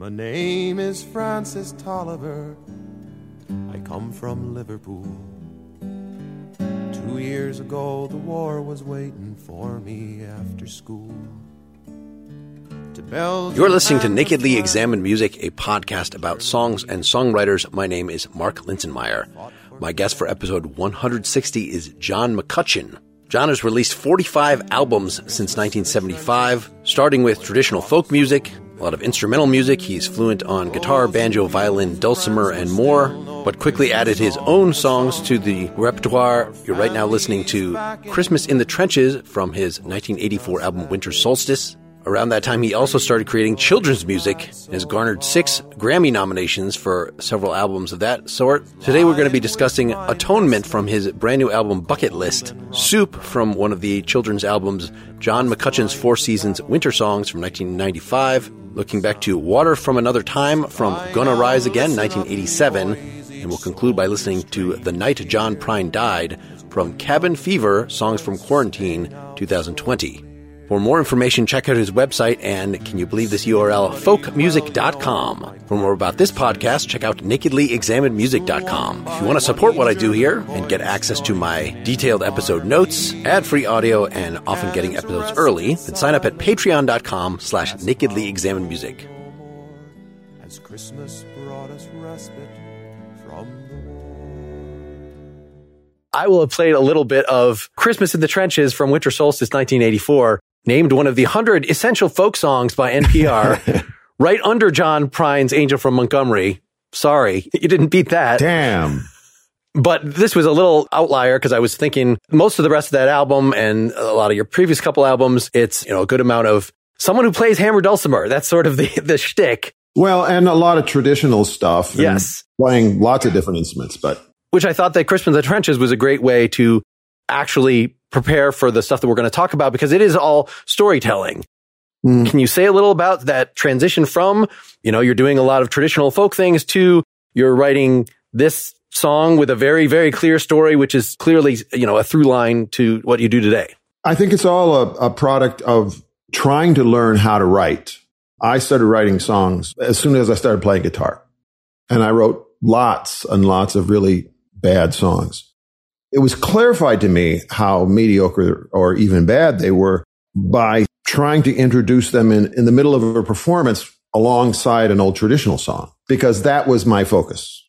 My name is Francis Tolliver. I come from Liverpool. Two years ago, the war was waiting for me after school. You're listening to Nakedly. Examined Music, a podcast about songs and songwriters. My name is Mark Linsenmayer. My guest for episode 160 is John McCutcheon. John has released 45 albums since 1975, starting with traditional folk music, a lot of instrumental music. He's fluent on guitar, banjo, violin, dulcimer, and more, but quickly added his own songs to the repertoire. You're right now listening to Christmas in the Trenches from his 1984 album Winter Solstice. Around that time, he also started creating children's music and has garnered six Grammy nominations for several albums of that sort. Today, we're going to be discussing Atonement from his brand new album Bucket List, Soup from one of the children's albums, John McCutcheon's Four Seasons Wintersongs from 1995, looking back to Water from Another Time from Gonna Rise Again, 1987, and we'll conclude by listening to The Night John Prine Died from Cabin Fever Songs from Quarantine, 2020. For more information, check out his website and can you believe this URL, folkmusic.com. For more about this podcast, check out nakedlyexaminedmusic.com. If you want to support what I do here and get access to my detailed episode notes, ad-free audio, and often getting episodes early, then sign up at patreon.com slash nakedlyexaminedmusic. As Christmas brought us respite from the. I will have played a little bit of Christmas in the Trenches from Winter Solstice 1984, named one of the 100 essential folk songs by NPR, right under John Prine's Angel from Montgomery. Sorry, you didn't beat that. Damn. But this was a little outlier because I was thinking most of the rest of that album and a lot of your previous couple albums, it's, you know, a good amount of someone who plays hammer dulcimer. That's sort of the, the shtick, Well, and a lot of traditional stuff. and Yes. Playing lots of different instruments, but which I thought that Christmas in the Trenches was a great way to actually prepare for the stuff that we're going to talk about because it is all storytelling. Mm. Can you say a little about that transition from, you know, you're doing a lot of traditional folk things to you're writing this song with a very, very clear story, which is clearly, you know, a through line to what you do today. I think it's all a, a product of trying to learn how to write. I started writing songs as soon as I started playing guitar. And I wrote lots and lots of really bad songs. It was clarified to me how mediocre or even bad they were by trying to introduce them in, in the middle of a performance alongside an old traditional song, because that was my focus.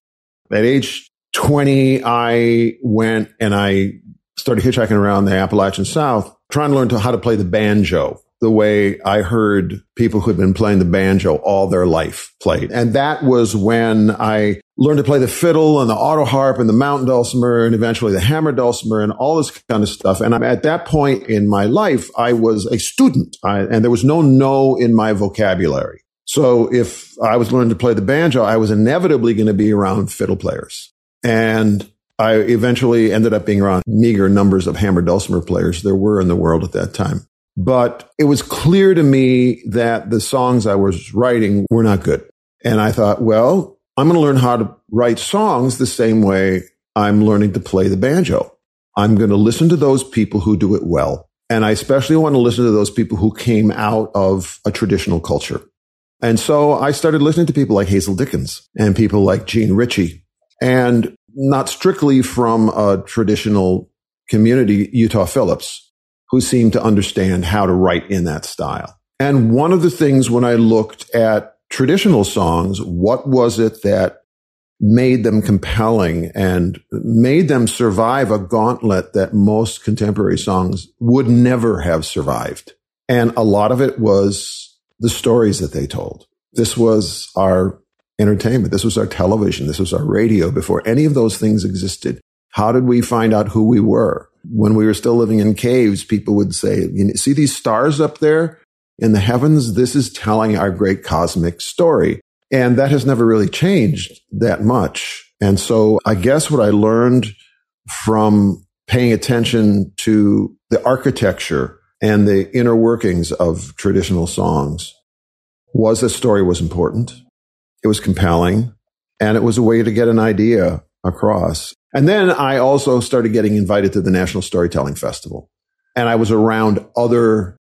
At age 20, I went and I started hitchhiking around the Appalachian South, trying to learn to, how to play the banjo the way I heard people who had been playing the banjo all their life played. And that was when I learned to play the fiddle and the autoharp and the mountain dulcimer and eventually the hammer dulcimer and all this kind of stuff. And at that point in my life, I was a student I, and there was no no in my vocabulary. So if I was learning to play the banjo, I was inevitably going to be around fiddle players. And I eventually ended up being around meager numbers of hammer dulcimer players there were in the world at that time. But it was clear to me that the songs I was writing were not good. And I thought, well, I'm going to learn how to write songs the same way I'm learning to play the banjo. I'm going to listen to those people who do it well. And I especially want to listen to those people who came out of a traditional culture. And so I started listening to people like Hazel Dickens and people like Jean Ritchie and not strictly from a traditional community, Utah Phillips, who seemed to understand how to write in that style. And one of the things when I looked at traditional songs, what was it that made them compelling and made them survive a gauntlet that most contemporary songs would never have survived? And a lot of it was the stories that they told. This was our entertainment. This was our television. This was our radio before any of those things existed. How did we find out who we were? When we were still living in caves, people would say, you see these stars up there in the heavens? This is telling our great cosmic story. And that has never really changed that much. And so I guess what I learned from paying attention to the architecture and the inner workings of traditional songs was that story was important. It was compelling and it was a way to get an idea across. And then I also started getting invited to the National Storytelling Festival and I was around other,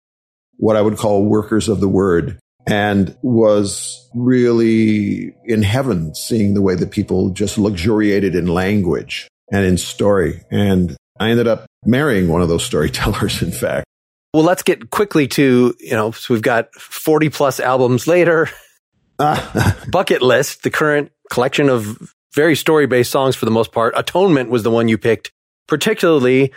what I would call workers of the word and was really in heaven seeing the way that people just luxuriated in language and in story. And I ended up marrying one of those storytellers, in fact. Well, let's get quickly to, you know, so we've got 40 plus albums later. Bucket List, the current collection of very story based songs for the most part. Atonement was the one you picked, particularly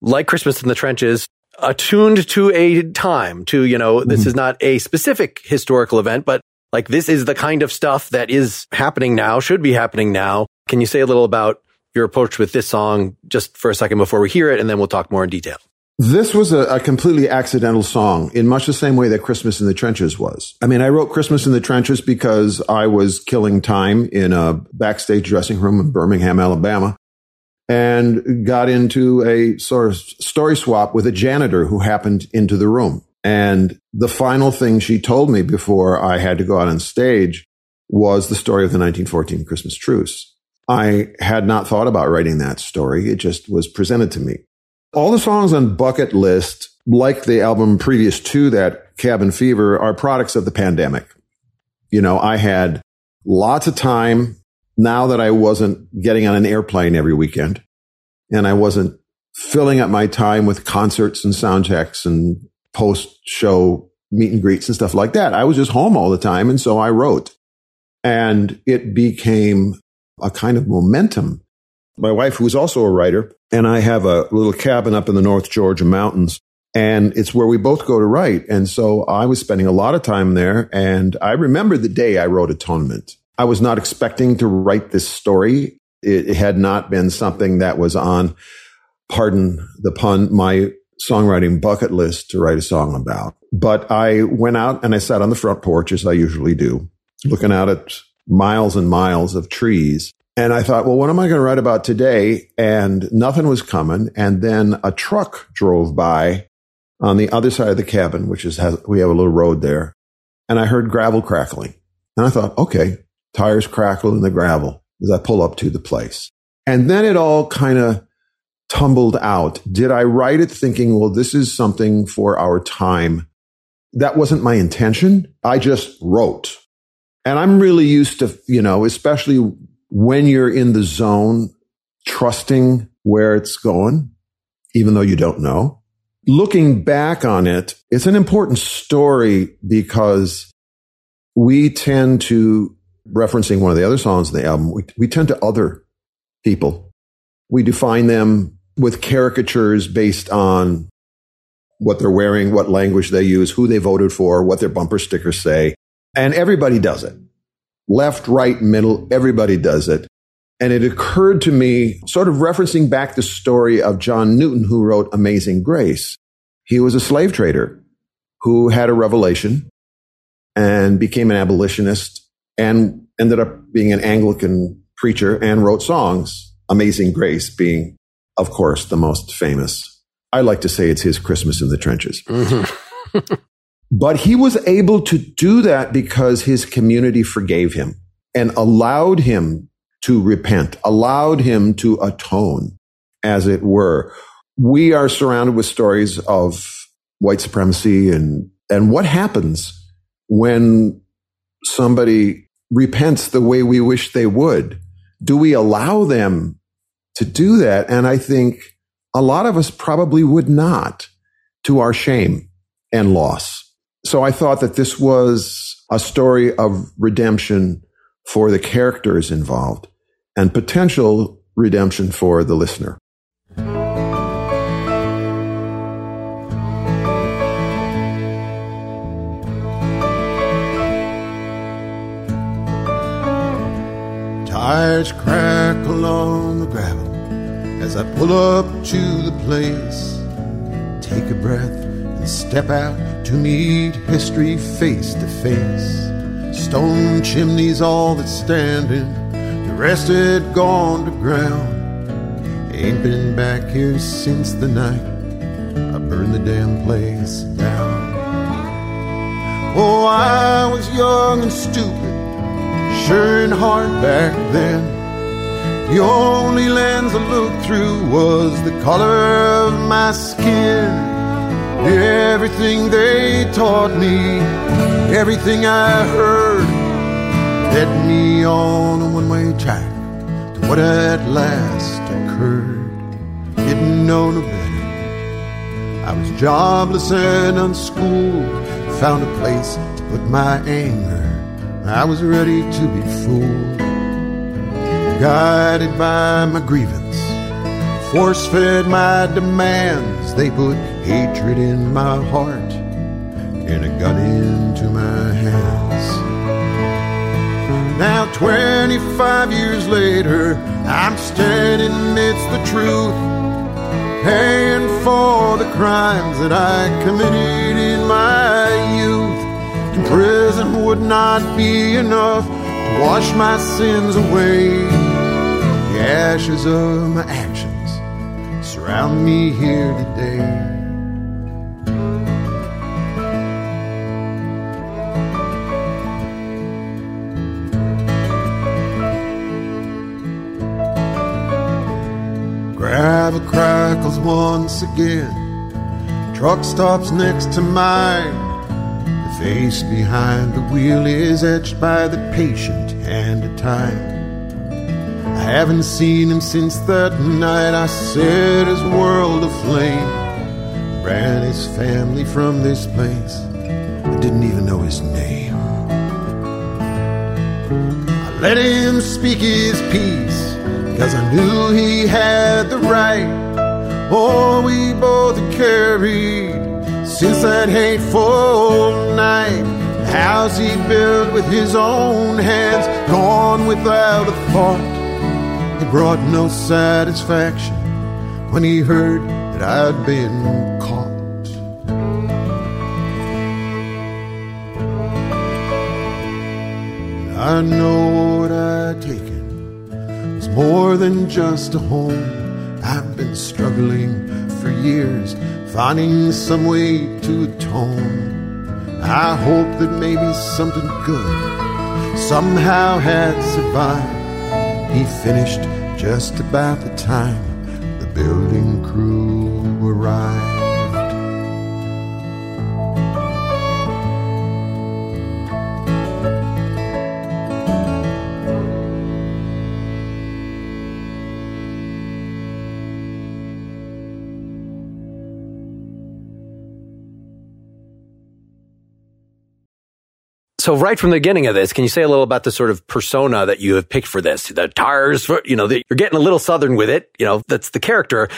like Christmas in the Trenches, attuned to a time to, you know, this mm-hmm. is not a specific historical event, but like this is the kind of stuff that is happening now, should be happening now. Can you say a little about your approach with this song just for a second before we hear it? And then we'll talk more in detail. This was a, a, completely accidental song in much the same way that Christmas in the Trenches was. I mean, I wrote Christmas in the Trenches because I was killing time in a backstage dressing room in Birmingham, Alabama and got into a sort of story swap with a janitor who happened into the room. And the final thing she told me before I had to go out on stage was the story of the 1914 Christmas truce. I had not thought about writing that story. It just was presented to me. All the songs on Bucket List, like the album previous to that, Cabin Fever, are products of the pandemic. You know, I had lots of time now that I wasn't getting on an airplane every weekend and I wasn't filling up my time with concerts and sound checks and post show meet and greets and stuff like that. I was just home all the time. And so I wrote and it became a kind of momentum. My wife, who's also a writer, and I have a little cabin up in the North Georgia mountains and it's where we both go to write. And so I was spending a lot of time there. And I remember the day I wrote Atonement. I was not expecting to write this story. It, it had not been something that was on, pardon the pun, my songwriting bucket list to write a song about. But I went out and I sat on the front porch as I usually do, looking out at miles and miles of trees. And I thought, well, what am I going to write about today? And nothing was coming. And then a truck drove by on the other side of the cabin, which is, has, we have a little road there. And I heard gravel crackling. And I thought, okay, tires crackle in the gravel as I pull up to the place. And then it all kind of tumbled out. Did I write it thinking, well, this is something for our time? That wasn't my intention. I just wrote. And I'm really used to, you know, especially when you're in the zone, trusting where it's going, even though you don't know. Looking back on it, it's an important story because we tend to referencing one of the other songs in the album, we, we tend to other people. We define them with caricatures based on what they're wearing, what language they use, who they voted for, what their bumper stickers say. And everybody does it. Left, right, middle, everybody does it. And it occurred to me, sort of referencing back the story of John Newton, who wrote Amazing Grace. He was a slave trader who had a revelation and became an abolitionist and ended up being an Anglican preacher and wrote songs. Amazing Grace being, of course, the most famous. I like to say it's his Christmas in the trenches. Mm-hmm. but he was able to do that because his community forgave him and allowed him to repent, allowed him to atone, as it were. We are surrounded with stories of white supremacy and, and what happens when somebody repents the way we wish they would? Do we allow them to do that? And I think a lot of us probably would not to our shame and loss. So I thought that this was a story of redemption for the characters involved and potential redemption for the listener. Tires crackle on the gravel as I pull up to the place. Take a breath and step out to meet history face to face. Stone chimneys all that's standing, the rest had gone to ground. Ain't been back here since the night I burned the damn place down. Oh, I was young and stupid, sure and hard back then. The only lens I looked through was the color of my skin. Everything they taught me, everything I heard, led me on a one way track to what at last occurred. Didn't know no better. I was jobless and unschooled, found a place to put my anger. I was ready to be fooled guided by my grievance, force fed my demands. They put hatred in my heart and a gun into my hands. Now, 25 years later, I'm standing amidst the truth, paying for the crimes that I committed in my youth. And prison would not be enough to wash my sins away. The ashes of my actions surround me here today. Gravel crackles once again. Truck stops next to mine. The face behind the wheel is etched by the patient hand of time. Haven't seen him since that night I set his world aflame. Ran his family from this place. I didn't even know his name. I let him speak his piece, cause I knew he had the right. Oh, we both carried since that hateful night. House he built with his own hands, gone without a thought. Brought no satisfaction when he heard that I'd been caught. I know what I'd taken was more than just a home. I've been struggling for years, finding some way to atone. I hope that maybe something good somehow had survived. He finished just about the time the building So right from the beginning of this, can you say a little about the sort of persona that you have picked for this? The tires, you know, the, you're getting a little southern with it. You know, that's the character.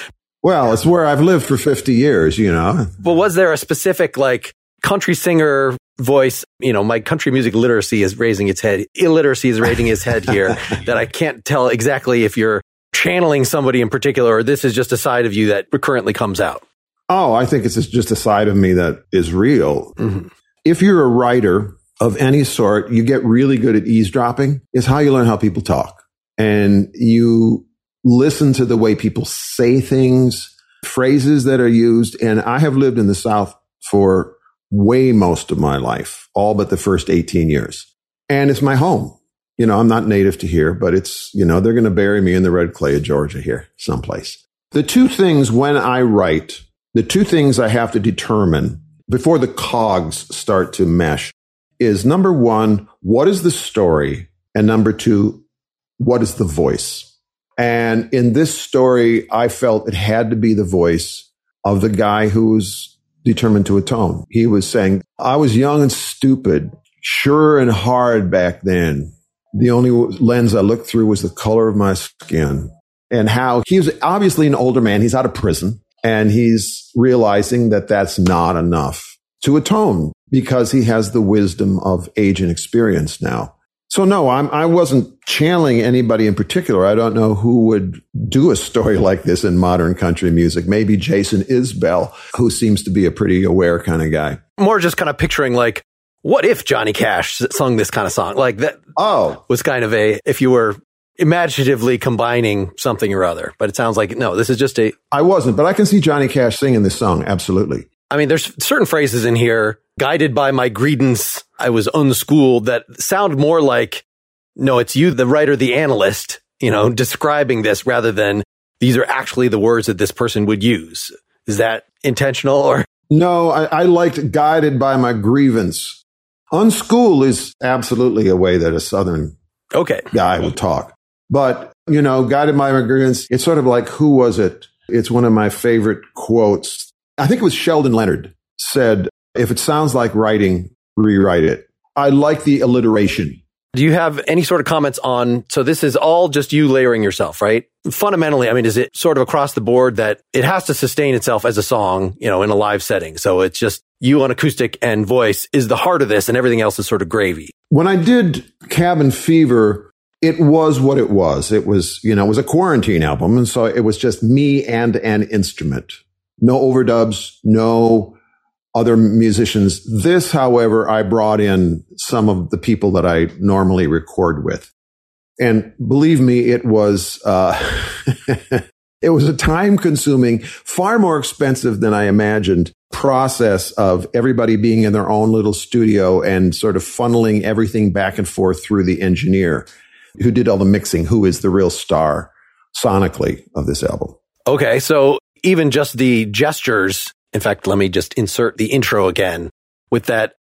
Well, it's where I've lived for 50 years, you know. But was there a specific like country singer voice? You know, my country music literacy is raising its head. Illiteracy is raising its head here that I can't tell exactly if you're channeling somebody in particular or this is just a side of you that currently comes out. Oh, I think it's just a side of me that is real. Mm-hmm. If you're a writer, of any sort, you get really good at eavesdropping is how you learn how people talk. And you listen to the way people say things, phrases that are used. And I have lived in the South for way most of my life, all but the first 18 years. And it's my home. You know, I'm not native to here, but it's, you know, they're going to bury me in the red clay of Georgia here, someplace. The two things when I write, the two things I have to determine before the cogs start to mesh is number one, what is the story? And number two, what is the voice? And in this story, I felt it had to be the voice of the guy who was determined to atone. He was saying, I was young and stupid, sure and hard back then. The only lens I looked through was the color of my skin and how he was obviously an older man. He's out of prison and he's realizing that that's not enough to atone because he has the wisdom of age and experience now. So no, I'm, I wasn't channeling anybody in particular. I don't know who would do a story like this in modern country music. Maybe Jason Isbell, who seems to be a pretty aware kind of guy. More just kind of picturing like what if Johnny Cash sung this kind of song? Like that Oh, was kind of a, if you were imaginatively combining something or other, but it sounds like, no, this is just a, I wasn't, but I can see Johnny Cash singing this song. Absolutely. I mean, there's certain phrases in here, guided by my greedence, I was unschooled, that sound more like, no, it's you, the writer, the analyst, you know, describing this rather than these are actually the words that this person would use. Is that intentional or? No, I, I liked guided by my grievance. Unschool is absolutely a way that a Southern Okay. guy would talk. But, you know, guided by my grievance, it's sort of like, who was it? It's one of my favorite quotes. I think it was Sheldon Leonard said, if it sounds like writing, rewrite it. I like the alliteration. Do you have any sort of comments on? So this is all just you layering yourself, right? Fundamentally, I mean, is it sort of across the board that it has to sustain itself as a song, you know, in a live setting? So it's just you on acoustic and voice is the heart of this and everything else is sort of gravy. When I did Cabin Fever, it was what it was. It was, you know, it was a quarantine album. And so it was just me and an instrument. No overdubs, no other musicians. This, however, I brought in some of the people that I normally record with. And believe me, it was, uh, it was a time consuming, far more expensive than I imagined process of everybody being in their own little studio and sort of funneling everything back and forth through the engineer who did all the mixing, who is the real star sonically of this album. Okay. So even just the gestures, in fact, let me just insert the intro again with that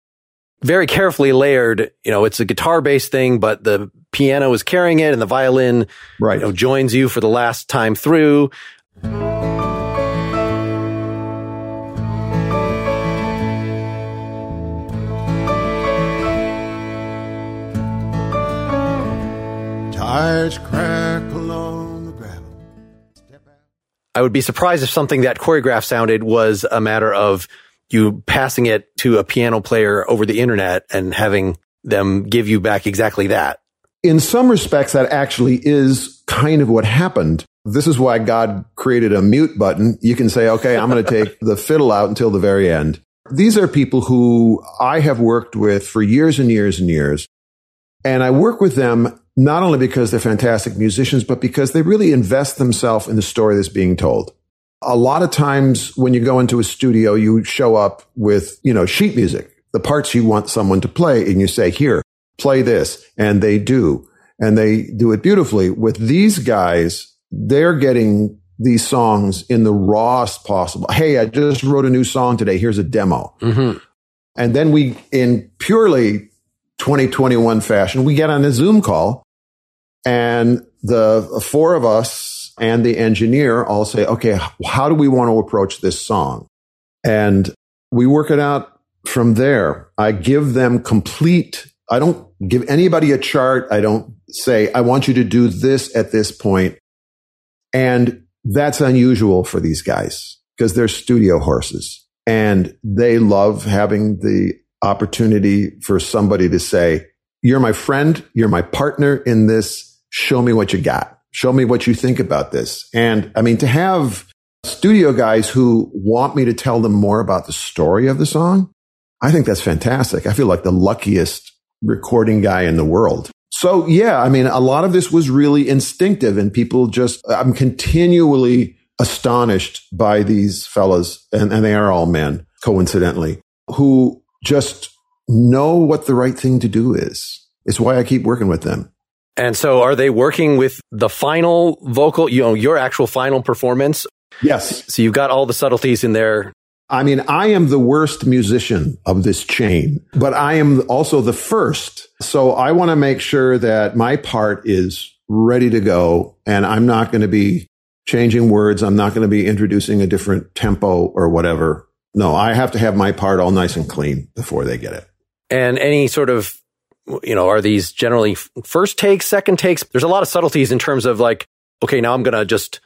very carefully layered, you know, it's a guitar based thing, but the piano is carrying it and the violin, Right. you know, joins you for the last time through. Tires I would be surprised if something that choreographed sounded was a matter of you passing it to a piano player over the internet and having them give you back exactly that. in some respects, that actually is kind of what happened. This is why God created a mute button. You can say, okay, I'm going to take the fiddle out until the very end. These are people who I have worked with for years and years and years. And I work with them not only because they're fantastic musicians, but because they really invest themselves in the story that's being told. A lot of times when you go into a studio, you show up with, you know, sheet music, the parts you want someone to play, and you say, here, play this. And they do. And they do it beautifully. With these guys, they're getting these songs in the rawest possible. Hey, I just wrote a new song today. Here's a demo. Mm-hmm. And then we, in purely 2021 fashion, we get on a Zoom call and the four of us and the engineer all say, okay, how do we want to approach this song? And we work it out from there. I give them complete, I don't give anybody a chart. I don't say, I want you to do this at this point. And that's unusual for these guys because they're studio horses and they love having the opportunity for somebody to say, you're my friend. You're my partner in this. Show me what you got. Show me what you think about this. And I mean, to have studio guys who want me to tell them more about the story of the song, I think that's fantastic. I feel like the luckiest recording guy in the world. So yeah, I mean, a lot of this was really instinctive and people just, I'm continually astonished by these fellas and, and they are all men coincidentally who just know what the right thing to do is. It's why I keep working with them. And so are they working with the final vocal, you know, your actual final performance? Yes. So you've got all the subtleties in there. I mean, I am the worst musician of this chain, but I am also the first. So I want to make sure that my part is ready to go and I'm not going to be changing words. I'm not going to be introducing a different tempo or whatever. No, I have to have my part all nice and clean before they get it. And any sort of, you know, are these generally first takes, second takes? There's a lot of subtleties in terms of like, okay, now I'm going to just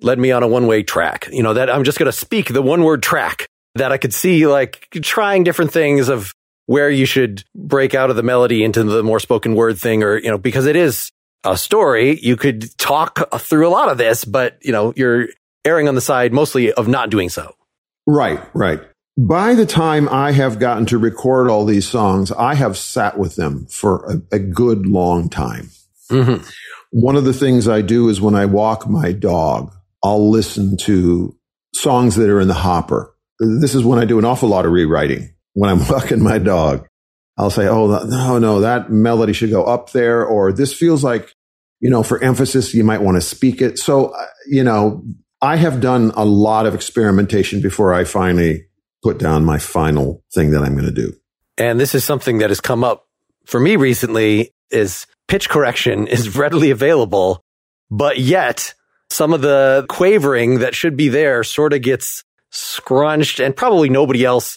let me on a one way track. You know, that I'm just going to speak the one word track that I could see like trying different things of where you should break out of the melody into the more spoken word thing or, you know, because it is a story. You could talk uh, through a lot of this, but, you know, you're erring on the side mostly of not doing so. Right, right. By the time I have gotten to record all these songs, I have sat with them for a, a good long time. Mm-hmm. One of the things I do is when I walk my dog, I'll listen to songs that are in the hopper. This is when I do an awful lot of rewriting. When I'm walking my dog, I'll say, Oh, no, no, that melody should go up there. Or this feels like, you know, for emphasis, you might want to speak it. So, uh, you know, I have done a lot of experimentation before I finally put down my final thing that I'm going to do. And this is something that has come up for me recently is pitch correction is readily available, but yet some of the quavering that should be there sort of gets scrunched and probably nobody else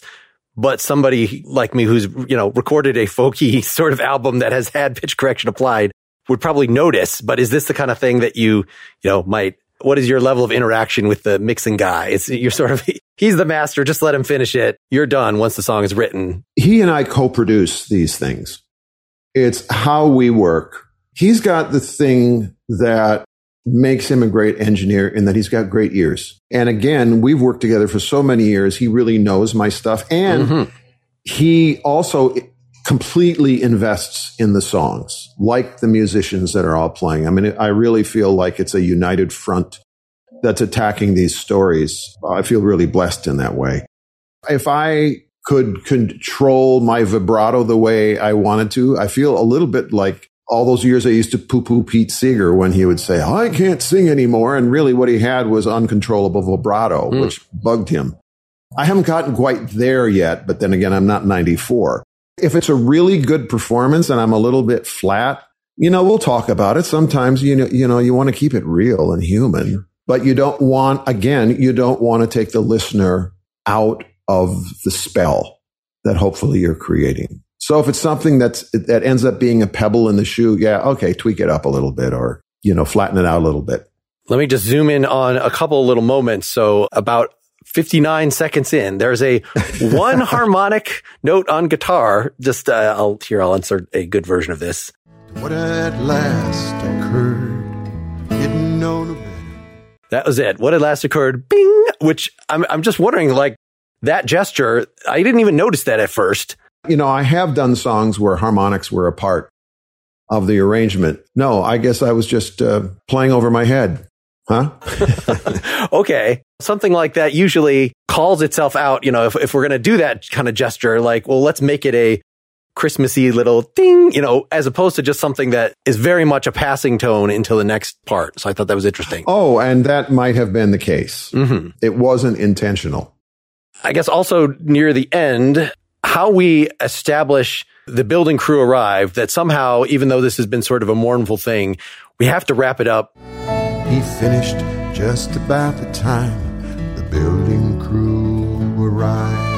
but somebody like me who's, you know, recorded a folky sort of album that has had pitch correction applied would probably notice. But is this the kind of thing that you, you know, might what is your level of interaction with the mixing guy? It's you're sort of he's the master. Just let him finish it. You're done once the song is written. He and I co-produce these things. It's how we work. He's got the thing that makes him a great engineer in that he's got great ears. And again, we've worked together for so many years. He really knows my stuff. And mm-hmm. he also completely invests in the songs, like the musicians that are all playing. I mean, I really feel like it's a united front that's attacking these stories. I feel really blessed in that way. If I could control my vibrato the way I wanted to, I feel a little bit like all those years I used to poo poo Pete Seeger when he would say, I can't sing anymore. And really what he had was uncontrollable vibrato, mm. which bugged him. I haven't gotten quite there yet, but then again, I'm not 94. If it's a really good performance and I'm a little bit flat, you know, we'll talk about it. Sometimes, you know, you know, you want to keep it real and human, but you don't want, again, you don't want to take the listener out of the spell that hopefully you're creating. So if it's something that's, that ends up being a pebble in the shoe, yeah, okay, tweak it up a little bit or, you know, flatten it out a little bit. Let me just zoom in on a couple little moments. So about 59 seconds in, there's a one harmonic note on guitar. Just, uh, I'll, here, I'll insert a good version of this. What at last occurred, didn't know no better. That was it. What at last occurred, bing, which I'm, I'm just wondering, like, that gesture, I didn't even notice that at first. You know, I have done songs where harmonics were a part of the arrangement. No, I guess I was just uh, playing over my head. Huh? okay. Something like that usually calls itself out. You know, if, if we're going to do that kind of gesture, like, well, let's make it a Christmassy little ding, you know, as opposed to just something that is very much a passing tone into the next part. So I thought that was interesting. Oh, and that might have been the case. Mm-hmm. It wasn't intentional. I guess also near the end, how we establish the building crew arrived that somehow, even though this has been sort of a mournful thing, we have to wrap it up he finished just about the time the building crew arrived.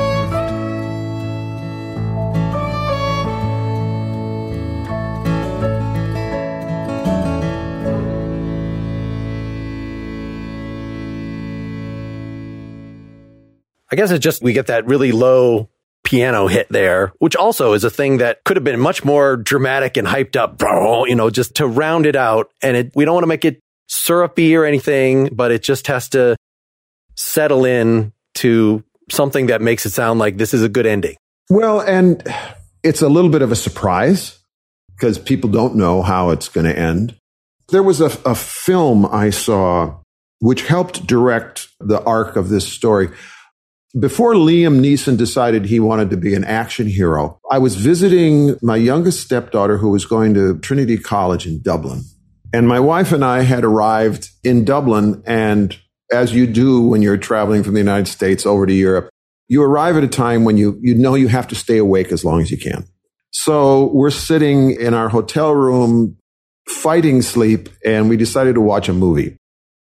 I guess it's just we get that really low piano hit there, which also is a thing that could have been much more dramatic and hyped up, you know, just to round it out. And it, we don't want to make it syrupy or anything, but it just has to settle in to something that makes it sound like this is a good ending. Well, and it's a little bit of a surprise because people don't know how it's going to end. There was a, a film I saw which helped direct the arc of this story. Before Liam Neeson decided he wanted to be an action hero, I was visiting my youngest stepdaughter who was going to Trinity College in Dublin. And my wife and I had arrived in Dublin. And as you do when you're traveling from the United States over to Europe, you arrive at a time when you, you know you have to stay awake as long as you can. So we're sitting in our hotel room fighting sleep and we decided to watch a movie.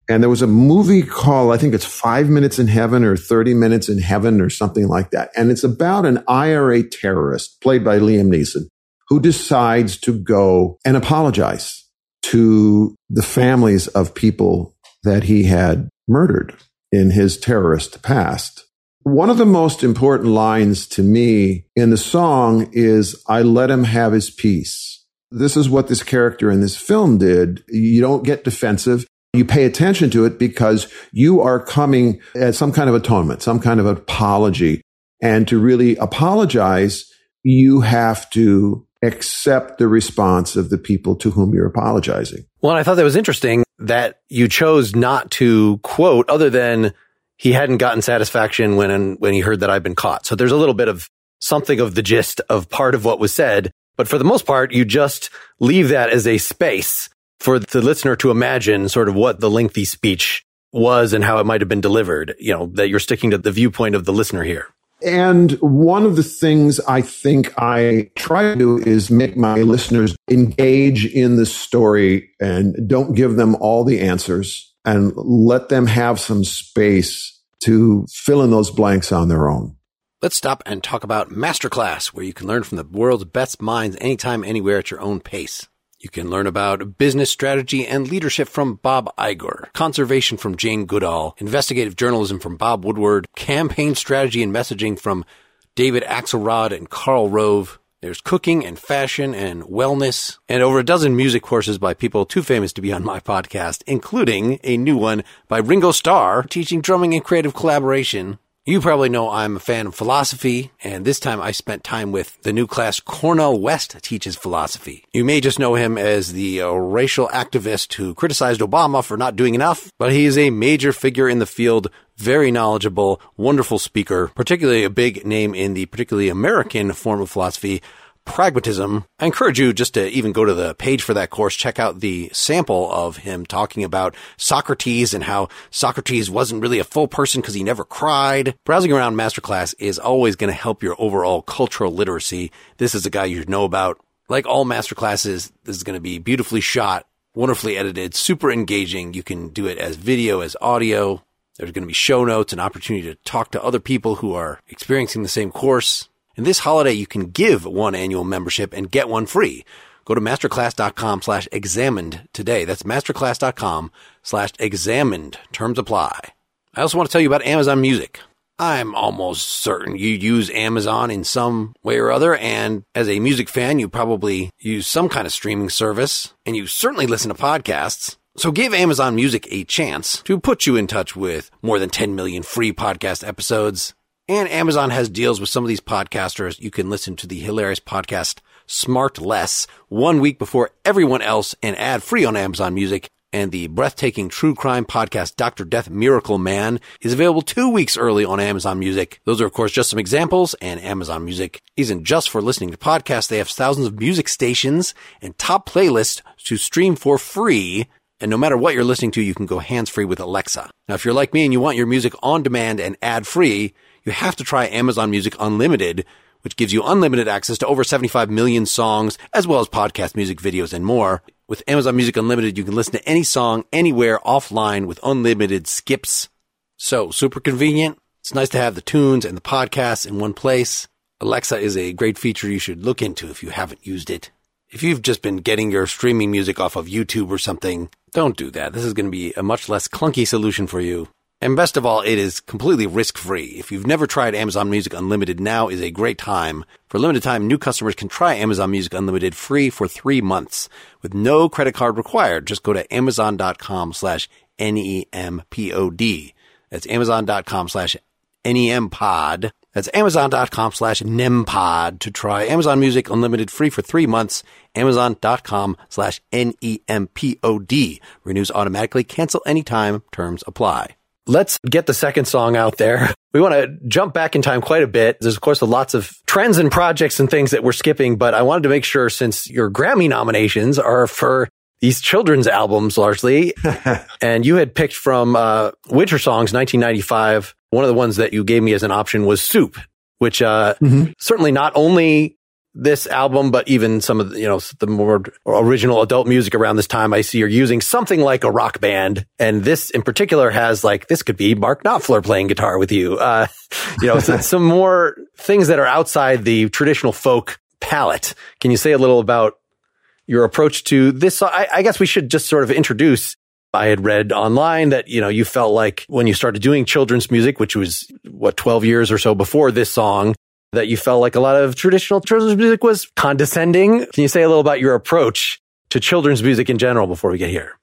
And there was a movie called, I think it's Five Minutes in Heaven or 30 Minutes in Heaven or something like that. And it's about an IRA terrorist played by Liam Neeson who decides to go and apologize to the families of people that he had murdered in his terrorist past. One of the most important lines to me in the song is, I let him have his peace. This is what this character in this film did. You don't get defensive. You pay attention to it because you are coming at some kind of atonement, some kind of apology And to really apologize, you have to accept the response of the people to whom you're apologizing. Well, I thought that was interesting that you chose not to quote other than he hadn't gotten satisfaction when when he heard that I'd been caught. So there's a little bit of something of the gist of part of what was said, but for the most part, you just leave that as a space for the listener to imagine sort of what the lengthy speech was and how it might have been delivered, you know, that you're sticking to the viewpoint of the listener here. And one of the things I think I try to do is make my listeners engage in the story and don't give them all the answers and let them have some space to fill in those blanks on their own. Let's stop and talk about Masterclass, where you can learn from the world's best minds anytime, anywhere at your own pace. You can learn about business strategy and leadership from Bob Iger, conservation from Jane Goodall, investigative journalism from Bob Woodward, campaign strategy and messaging from David Axelrod and Karl Rove. There's cooking and fashion and wellness and over a dozen music courses by people too famous to be on my podcast, including a new one by Ringo Starr teaching drumming and creative collaboration you probably know I'm a fan of philosophy, and this time I spent time with the new class Cornel West teaches philosophy. You may just know him as the uh, racial activist who criticized Obama for not doing enough, but he is a major figure in the field, very knowledgeable, wonderful speaker, particularly a big name in the particularly American form of philosophy pragmatism. I encourage you just to even go to the page for that course, check out the sample of him talking about Socrates and how Socrates wasn't really a full person because he never cried. Browsing around Masterclass is always going to help your overall cultural literacy. This is a guy you should know about. Like all masterclasses, this is going to be beautifully shot, wonderfully edited, super engaging. You can do it as video, as audio. There's going to be show notes, an opportunity to talk to other people who are experiencing the same course. And this holiday, you can give one annual membership and get one free. Go to masterclass.com slash examined today. That's masterclass.com slash examined. Terms apply. I also want to tell you about Amazon Music. I'm almost certain you use Amazon in some way or other. And as a music fan, you probably use some kind of streaming service and you certainly listen to podcasts. So give Amazon Music a chance to put you in touch with more than 10 million free podcast episodes and Amazon has deals with some of these podcasters. You can listen to the hilarious podcast SmartLess one week before everyone else and ad free on Amazon Music. And the breathtaking true crime podcast Dr. Death Miracle Man is available two weeks early on Amazon Music. Those are, of course, just some examples. And Amazon Music isn't just for listening to podcasts. They have thousands of music stations and top playlists to stream for free. And no matter what you're listening to, you can go hands free with Alexa. Now, if you're like me and you want your music on demand and ad free, you have to try Amazon Music Unlimited, which gives you unlimited access to over 75 million songs, as well as podcast music videos and more. With Amazon Music Unlimited, you can listen to any song anywhere offline with unlimited skips. So super convenient. It's nice to have the tunes and the podcasts in one place. Alexa is a great feature you should look into if you haven't used it. If you've just been getting your streaming music off of YouTube or something, don't do that. This is going to be a much less clunky solution for you. And best of all, it is completely risk free. If you've never tried Amazon Music Unlimited, now is a great time. For limited time, new customers can try Amazon Music Unlimited free for three months with no credit card required. Just go to amazon.com slash N-E-M-P-O-D. That's amazon.com slash N-E-M-POD. That's amazon.com slash NEMPOD to try Amazon Music Unlimited free for three months. Amazon.com slash N-E-M-P-O-D. Renews automatically. Cancel anytime. Terms apply let's get the second song out there. We want to jump back in time quite a bit. There's of course lots of trends and projects and things that we're skipping, but I wanted to make sure since your Grammy nominations are for these children's albums largely, and you had picked from uh, Wintersongs 1995. One of the ones that you gave me as an option was Soup, which uh, mm-hmm. certainly not only this album, but even some of the, you know, the more original adult music around this time, I see you're using something like a rock band. And this in particular has like, this could be Mark Knopfler playing guitar with you. Uh, you know, some more things that are outside the traditional folk palette. Can you say a little about your approach to this? I, I guess we should just sort of introduce I had read online that, you know, you felt like when you started doing children's music, which was what, 12 years or so before this song, that you felt like a lot of traditional children's music was condescending. Can you say a little about your approach to children's music in general before we get here?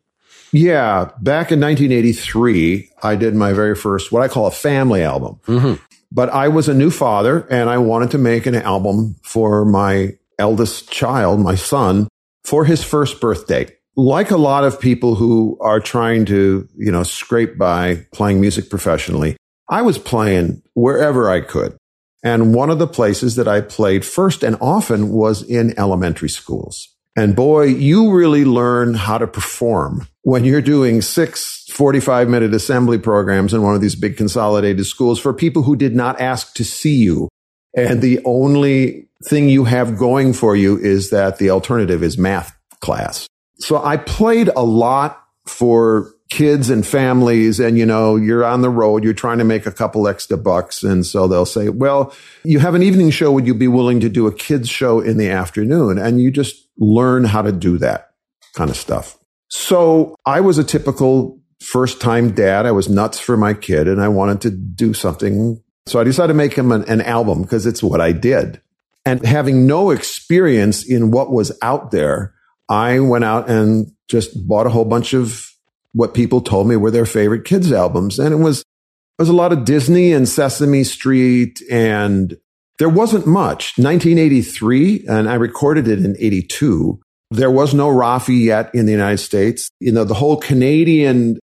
Yeah. Back in 1983, I did my very first, what I call a family album. Mm-hmm. But I was a new father and I wanted to make an album for my eldest child, my son, for his first birthday. Like a lot of people who are trying to, you know, scrape by playing music professionally, I was playing wherever I could. And one of the places that I played first and often was in elementary schools. And boy, you really learn how to perform when you're doing six 45 minute assembly programs in one of these big consolidated schools for people who did not ask to see you. And the only thing you have going for you is that the alternative is math class. So I played a lot for kids and families and you know you're on the road you're trying to make a couple extra bucks and so they'll say well you have an evening show would you be willing to do a kids show in the afternoon? And you just learn how to do that kind of stuff. So i was a typical first time dad. I was nuts for my kid and i wanted to do something. So i decided to make him an, an album because it's what i did. And having no experience in what was out there i went out and just bought a whole bunch of what people told me were their favorite kids albums. And it was, it was a lot of Disney and Sesame Street and there wasn't much. 1983, and I recorded it in 82. There was no Raffi yet in the United States. You know, the whole Canadian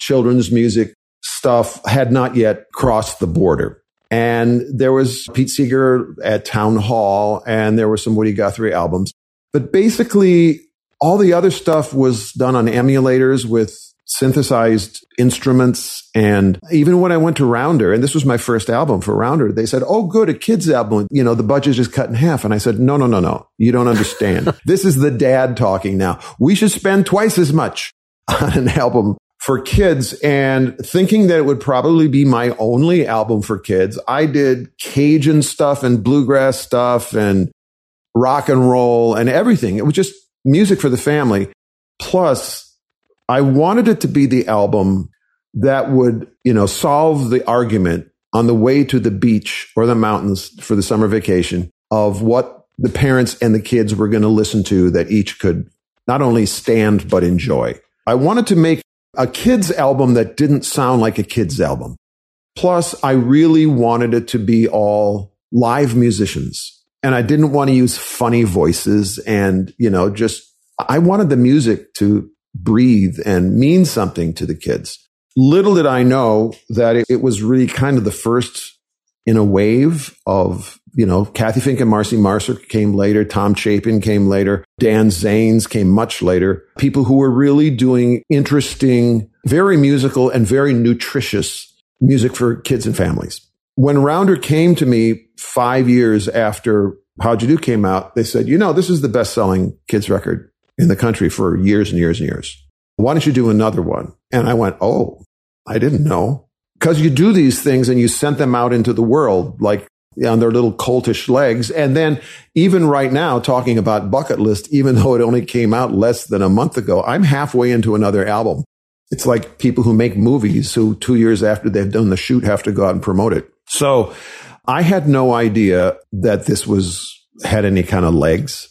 children's music stuff had not yet crossed the border. And there was Pete Seeger at Town Hall and there were some Woody Guthrie albums. But basically, all the other stuff was done on emulators with synthesized instruments. And even when I went to Rounder, and this was my first album for Rounder, they said, Oh, good, a kid's album. You know, the budget just cut in half. And I said, No, no, no, no. You don't understand. this is the dad talking now. We should spend twice as much on an album for kids and thinking that it would probably be my only album for kids. I did Cajun stuff and bluegrass stuff and rock and roll and everything. It was just music for the family. Plus I wanted it to be the album that would, you know, solve the argument on the way to the beach or the mountains for the summer vacation of what the parents and the kids were going to listen to that each could not only stand but enjoy. I wanted to make a kids album that didn't sound like a kids album. Plus, I really wanted it to be all live musicians. And I didn't want to use funny voices and, you know, just I wanted the music to breathe and mean something to the kids. Little did I know that it, it was really kind of the first in a wave of, you know, Cathy Fink and Marcy Marxer came later. Tom Chapin came later. Dan Zanes came much later. People who were really doing interesting, very musical and very nutritious music for kids and families. When Rounder came to me five years after Howjadoo came out, they said, you know, this is the best selling kids record in the country for years and years and years. Why don't you do another one? And I went, Oh, I didn't know. Because you do these things and you sent them out into the world like on their little coltish legs. And then even right now, talking about bucket list, even though it only came out less than a month ago, I'm halfway into another album. It's like people who make movies who two years after they've done the shoot have to go out and promote it. So I had no idea that this was had any kind of legs.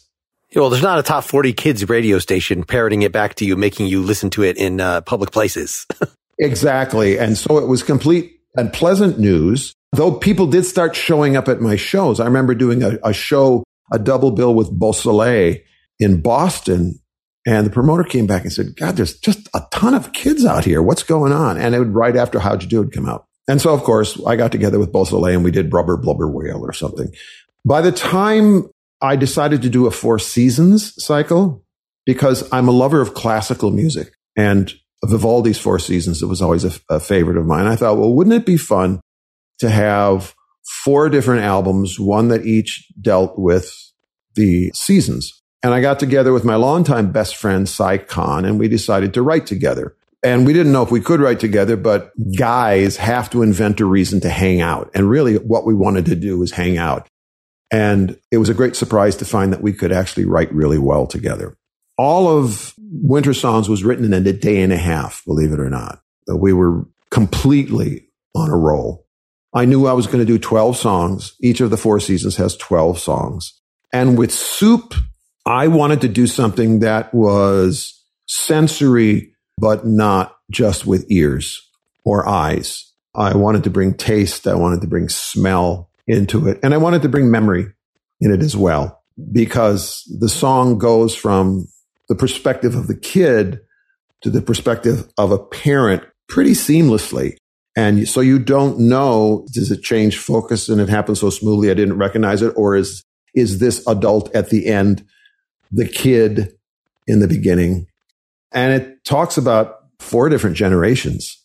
Well, there's not a top 40 kids radio station parroting it back to you, making you listen to it in uh, public places. exactly. And so it was complete and pleasant news, though people did start showing up at my shows. I remember doing a, a show, a double bill with Beausoleil in Boston. And the promoter came back and said, God, there's just a ton of kids out here. What's going on? And it would right after Howjadoo it come out. And so, of course, I got together with Beausoleil and we did Rubber Blubber Whale or something. By the time I decided to do a four seasons cycle because I'm a lover of classical music and Vivaldi's Four Seasons. It was always a, a favorite of mine. I thought, well, wouldn't it be fun to have four different albums, one that each dealt with the seasons? And I got together with my longtime best friend, Si Kahn, and we decided to write together. And we didn't know if we could write together, but guys have to invent a reason to hang out. And really what we wanted to do was hang out. And it was a great surprise to find that we could actually write really well together. All of Wintersongs was written in a day and a half, believe it or not. Uh, we were completely on a roll. I knew I was going to do 12 songs. Each of the four seasons has 12 songs. And with Soup, I wanted to do something that was sensory, but not just with ears or eyes. I wanted to bring taste. I wanted to bring smell into it. And I wanted to bring memory in it as well, because the song goes from the perspective of the kid to the perspective of a parent pretty seamlessly. And so you don't know, does it change focus and it happens so smoothly I didn't recognize it? Or is, is this adult at the end the kid in the beginning? And it talks about four different generations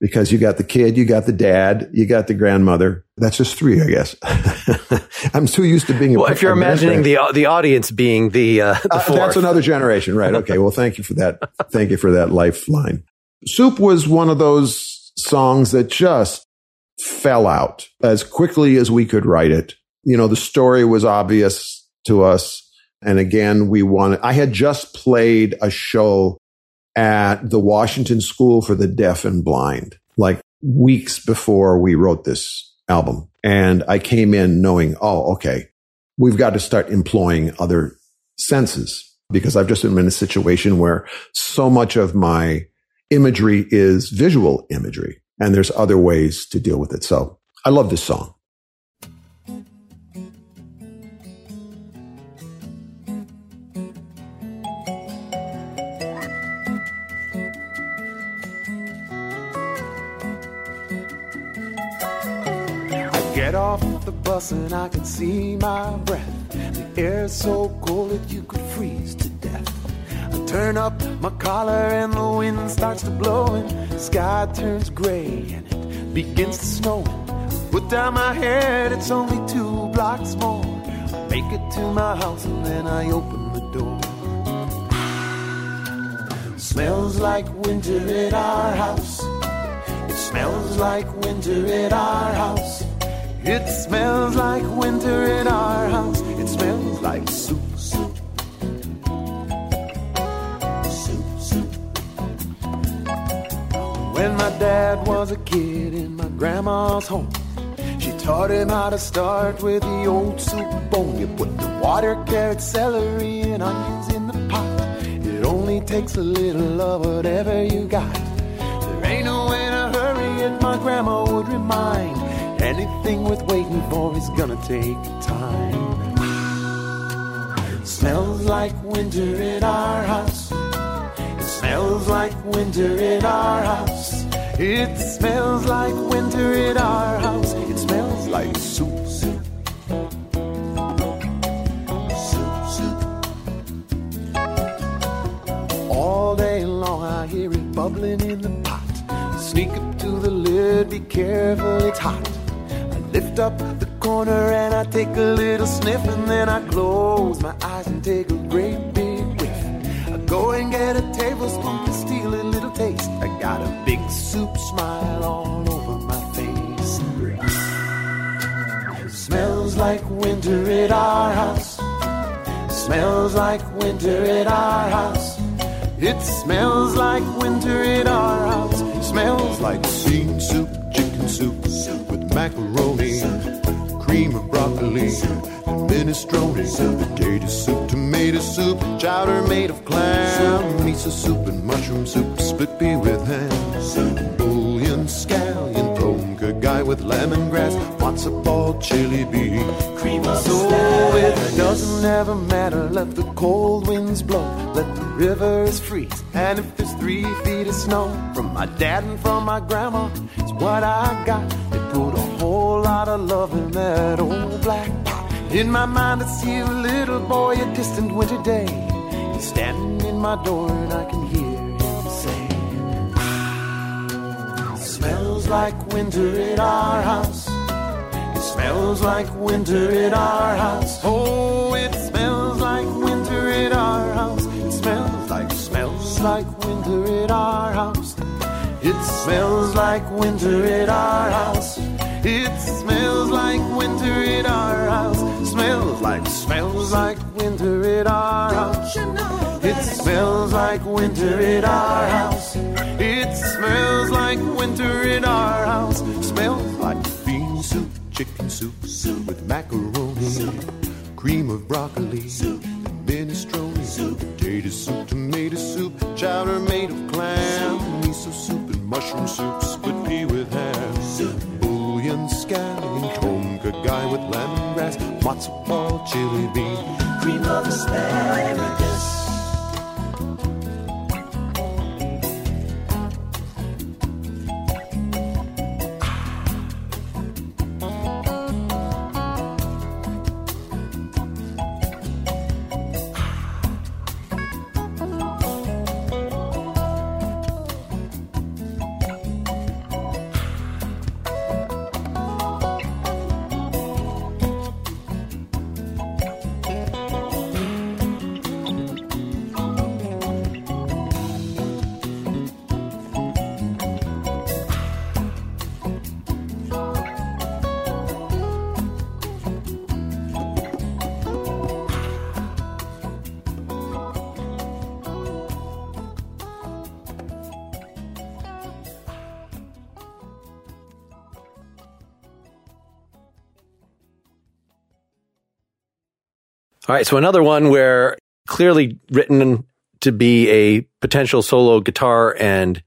because you got the kid, you got the dad, you got the grandmother. That's just three, I guess. I'm too used to being. A well, if you're imagining the the audience being the uh, the uh, that's another generation, right? Okay. Well, thank you for that. thank you for that lifeline. Soup was one of those songs that just fell out as quickly as we could write it. You know, the story was obvious to us. And again, we wanted, I had just played a show at the Washington School for the Deaf and Blind, like weeks before we wrote this album. And I came in knowing, oh, okay, we've got to start employing other senses because I've just been in a situation where so much of my imagery is visual imagery and there's other ways to deal with it. So I love this song. Get off the bus and I can see my breath. The air's so cold that you could freeze to death. I turn up my collar and the wind starts to blow and the sky turns gray and it begins to snow. Put down my head, it's only two blocks more. I make it to my house and then I open the door. Smells like winter at our house. It smells like winter at our house. It smells like winter in our house. It smells like soup, soup. When my dad was a kid in my grandma's home, she taught him how to start with the old soup bone. You put the water, carrot, celery, and onions in the pot. It only takes a little of whatever you got. There ain't no in a hurry, and my grandma would remind Anything worth waiting for is gonna take time. Smells like winter in our house. It smells like winter in our house. It smells like winter in our house. It smells like soup, soup. Soup, soup. All day long I hear it bubbling in the pot. Sneak up to the lid, be careful, it's hot lift up the corner and I take a little sniff and then I close my eyes and take a great big whiff. I go and get a tablespoon to steal a little taste. I got a big soup smile all over my face. Smells like winter at our house. Smells like winter at our house. It smells like winter at our house. Smells like bean soup, soup, soup macaroni, cream of broccoli, and minestrone, potato soup, tomato soup, chowder made of clam, miso soup and mushroom soup, split pea with ham, bouillon, scallion, with lemongrass, matzo ball, chili bean, cream of So it doesn't ever matter, let the cold winds blow, let the rivers freeze, and if there's three feet of snow from my dad and from my grandma, it's what I got. They put a whole lot of love in that old black pot. In my mind, I see a little boy, a distant winter day. He's standing in my door, and I can hear Smells like winter in our house. It smells like winter in our house. Oh, it smells like winter in our house. It smells like, smells like winter in our house. It smells like winter in our house. It smells like winter in our house smells like, smells like winter at our house. It smells like winter at our house. It smells like winter at our house. Smells like bean soup, chicken soup, soup with macaroni, soup. cream of broccoli, soup. minestrone, soup. potato soup, tomato soup, chowder made of clam, soup. miso soup and mushroom soup, split pea with ham, soup. bouillon scallion, tom guy with lamb lemongrass, matzo ball, chili bean, cream of asparagus. All right. So another one where clearly written to be a potential solo guitar and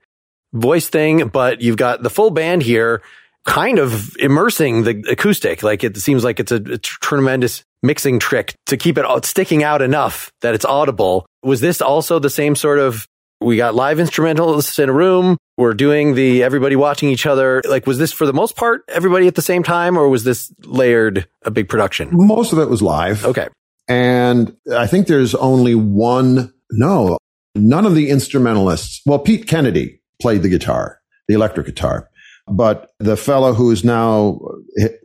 voice thing, but you've got the full band here kind of immersing the acoustic. Like it seems like it's a, a tremendous mixing trick to keep it all sticking out enough that it's audible. Was this also the same sort of we got live instrumentals in a room. We're doing the everybody watching each other. Like, was this for the most part everybody at the same time, or was this layered a big production? Most of it was live. Okay. And I think there's only one, no, none of the instrumentalists. Well, Pete Kennedy played the guitar, the electric guitar. But the fellow who is now,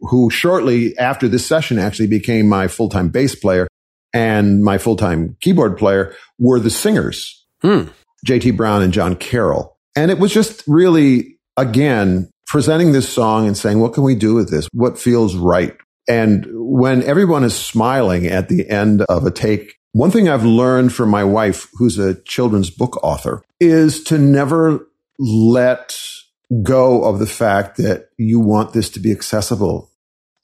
who shortly after this session actually became my full time bass player and my full time keyboard player were the singers, Hmm. JT Brown and John Carroll. And it was just really, again, presenting this song and saying, what can we do with this? What feels right? And when everyone is smiling at the end of a take, one thing I've learned from my wife, who's a children's book author, is to never let go of the fact that you want this to be accessible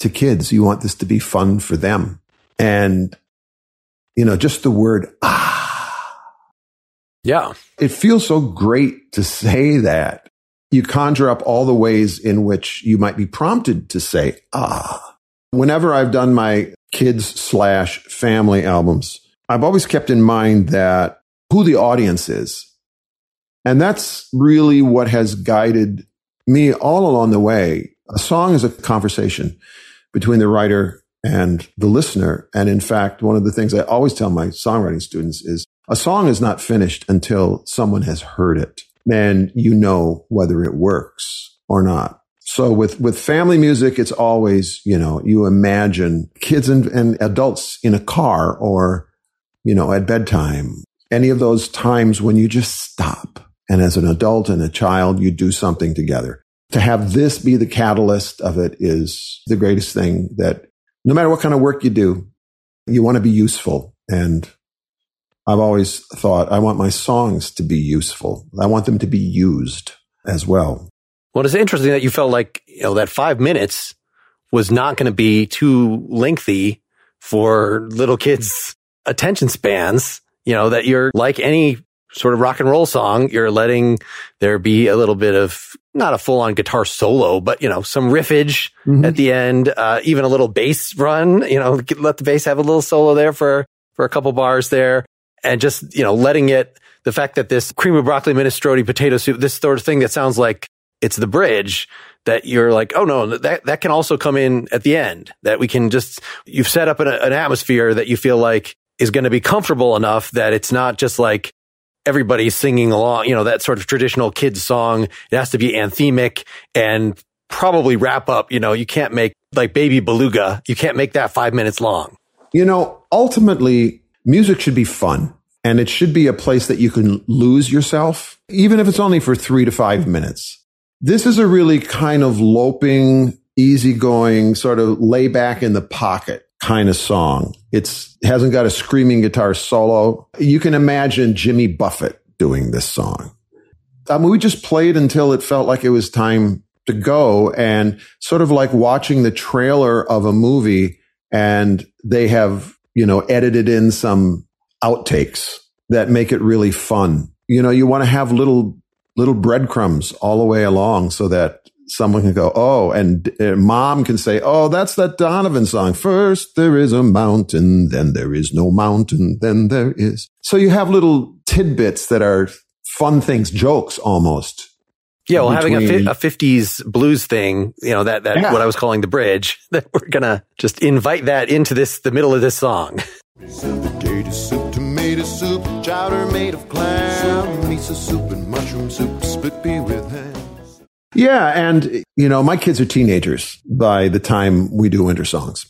to kids. You want this to be fun for them. And, you know, just the word, ah, Yeah. it feels so great to say that. You conjure up all the ways in which you might be prompted to say, ah. Whenever I've done my kids slash family albums, I've always kept in mind that who the audience is. And that's really what has guided me all along the way. A song is a conversation between the writer and the listener. And in fact, one of the things I always tell my songwriting students is a song is not finished until someone has heard it and you know whether it works or not. So with, with family music, it's always, you know, you imagine kids and, and adults in a car or, you know, at bedtime, any of those times when you just stop. And as an adult and a child, you do something together. To have this be the catalyst of it is the greatest thing that no matter what kind of work you do, you want to be useful. And I've always thought I want my songs to be useful. I want them to be used as well. Well, it's interesting that you felt like, you know, that five minutes was not going to be too lengthy for little kids' attention spans. You know, that you're like any sort of rock and roll song, you're letting there be a little bit of not a full on guitar solo, but you know, some riffage Mhm. at the end, uh, even a little bass run, you know, let the bass have a little solo there for, for a couple bars there and just, you know, letting it, the fact that this cream of broccoli minestrone potato soup, this sort of thing that sounds like it's the bridge that you're like, oh no, that, that can also come in at the end that we can just, you've set up an, an atmosphere that you feel like is going to be comfortable enough that it's not just like everybody's singing along, you know, that sort of traditional kids song. It has to be anthemic and probably wrap up. You know, you can't make like baby beluga. You can't make that five minutes long. You know, ultimately, music should be fun and it should be a place that you can lose yourself, even if it's only for three to five minutes. This is a really kind of loping, easygoing, sort of lay back in the pocket kind of song. It's hasn't got a screaming guitar solo. You can imagine Jimmy Buffett doing this song. I mean, we just played until it felt like it was time to go and sort of like watching the trailer of a movie and they have, you know, edited in some outtakes that make it really fun. You know, you want to have little, little breadcrumbs all the way along so that someone can go, oh, and uh, mom can say, oh, that's that Donovan song. First there is a mountain, then there is no mountain, then there is. So you have little tidbits that are fun things, jokes almost. Yeah, well, having a, fi- a, 50s blues thing, you know, that, that, yeah. what I was calling the bridge, that we're going to just invite that into this, the middle of this song. Soup, chowder made of clam, miso soup and mushroom soup, pea with ham. Yeah. And, you know, my kids are teenagers by the time we do Wintersongs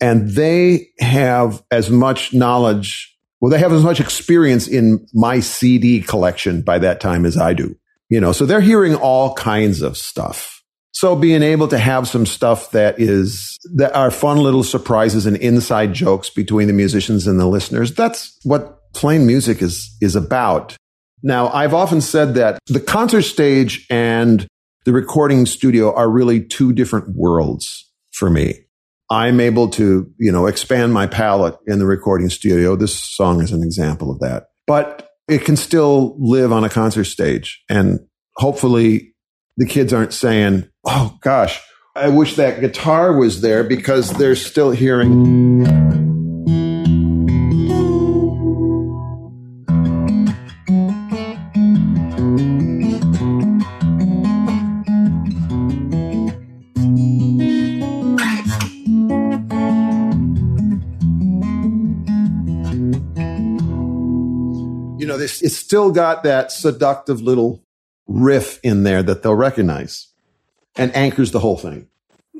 and they have as much knowledge. Well, they have as much experience in my CD collection by that time as I do, you know, so they're hearing all kinds of stuff. So being able to have some stuff that is, that are fun little surprises and inside jokes between the musicians and the listeners. That's what playing music is, is about. Now, I've often said that the concert stage and the recording studio are really two different worlds for me. I'm able to, you know, expand my palette in the recording studio. This song is an example of that, but it can still live on a concert stage. And hopefully the kids aren't saying, Oh gosh, I wish that guitar was there because they're still hearing. Still got that seductive little riff in there that they'll recognize and anchors the whole thing.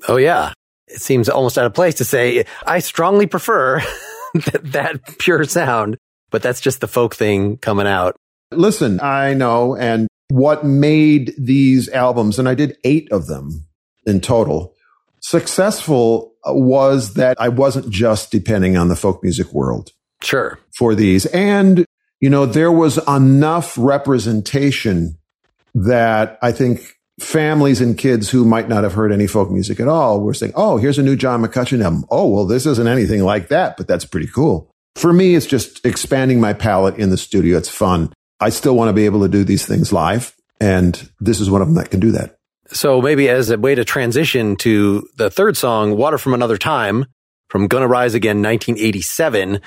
Oh, yeah. It seems almost out of place to say, I strongly prefer that, that pure sound, but that's just the folk thing coming out. Listen, I know. And what made these albums, and I did eight of them in total, successful was that I wasn't just depending on the folk music world. Sure. For these. And you know, there was enough representation that I think families and kids who might not have heard any folk music at all were saying, Oh, here's a new John McCutcheon album. Oh, well, this isn't anything like that, but that's pretty cool. For me, it's just expanding my palette in the studio. It's fun. I still want to be able to do these things live. And this is one of them that can do that. So maybe as a way to transition to the third song, Water from Another Time from Gonna Rise Again, 1987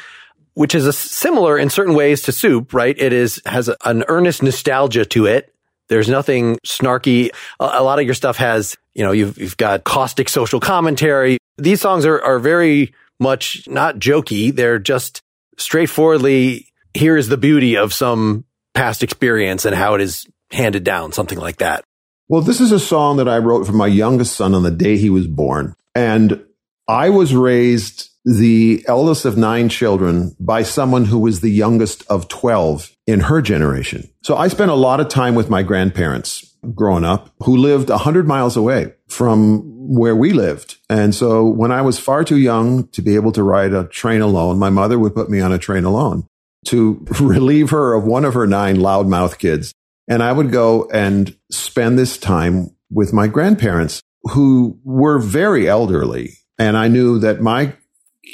which is a similar in certain ways to soup, right? It is, has an earnest nostalgia to it. There's nothing snarky. A, a lot of your stuff has, you know, you've, you've got caustic social commentary. These songs are, are very much not jokey. They're just straightforwardly, here is the beauty of some past experience and how it is handed down, something like that. Well, this is a song that I wrote for my youngest son on the day he was born. And I was raised the eldest of nine children by someone who was the youngest of 12 in her generation. So I spent a lot of time with my grandparents growing up who lived 100 miles away from where we lived. And so when I was far too young to be able to ride a train alone, my mother would put me on a train alone to relieve her of one of her nine loudmouth kids. And I would go and spend this time with my grandparents who were very elderly. And I knew that my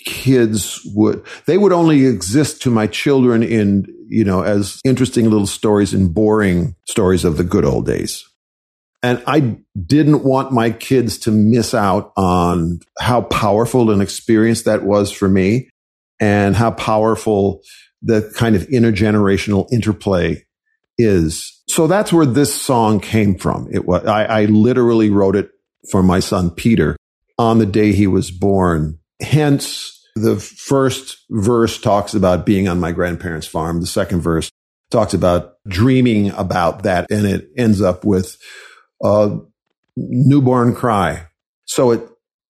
kids would they would only exist to my children in you know as interesting little stories and boring stories of the good old days. And i didn't want my kids to miss out on how powerful an experience that was for me and how powerful the kind of intergenerational interplay is. So that's where this song came from. It was I, I literally wrote it for my son peter on the day he was born Hence, the first verse talks about being on my grandparents' farm. The second verse talks about dreaming about that. And it ends up with a newborn cry. So it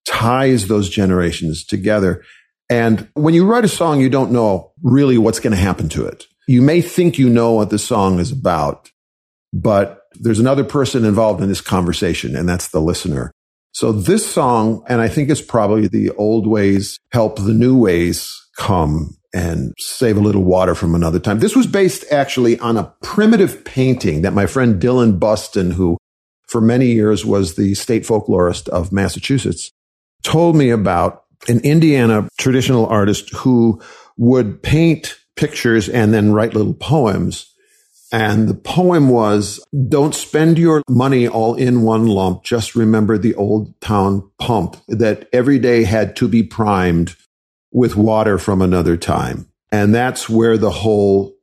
ties those generations together. And when you write a song, you don't know really what's going to happen to it. You may think you know what the song is about, but there's another person involved in this conversation, and that's the listener. So this song, and I think it's probably the old ways help the new ways come and save a little water from another time. This was based actually on a primitive painting that my friend Dillon Bustin, who for many years was the state folklorist of Massachusetts, told me about an Indiana traditional artist who would paint pictures and then write little poems And the poem was, don't spend your money all in one lump. Just remember the old town pump that every day had to be primed with water from another time. And that's where the whole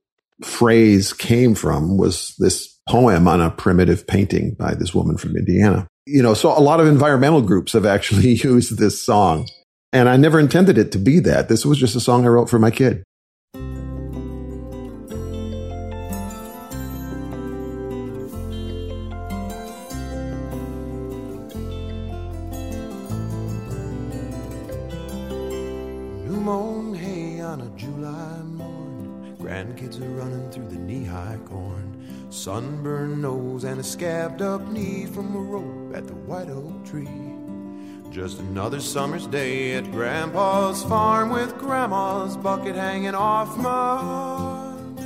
phrase came from was this poem on a primitive painting by this woman from Indiana. You know, so a lot of environmental groups have actually used this song. And I never intended it to be that. This was just a song I wrote for my kid. Sunburned nose and a scabbed up knee from a rope at the white oak tree. Just another summer's day at Grandpa's farm with Grandma's bucket hanging off my arm.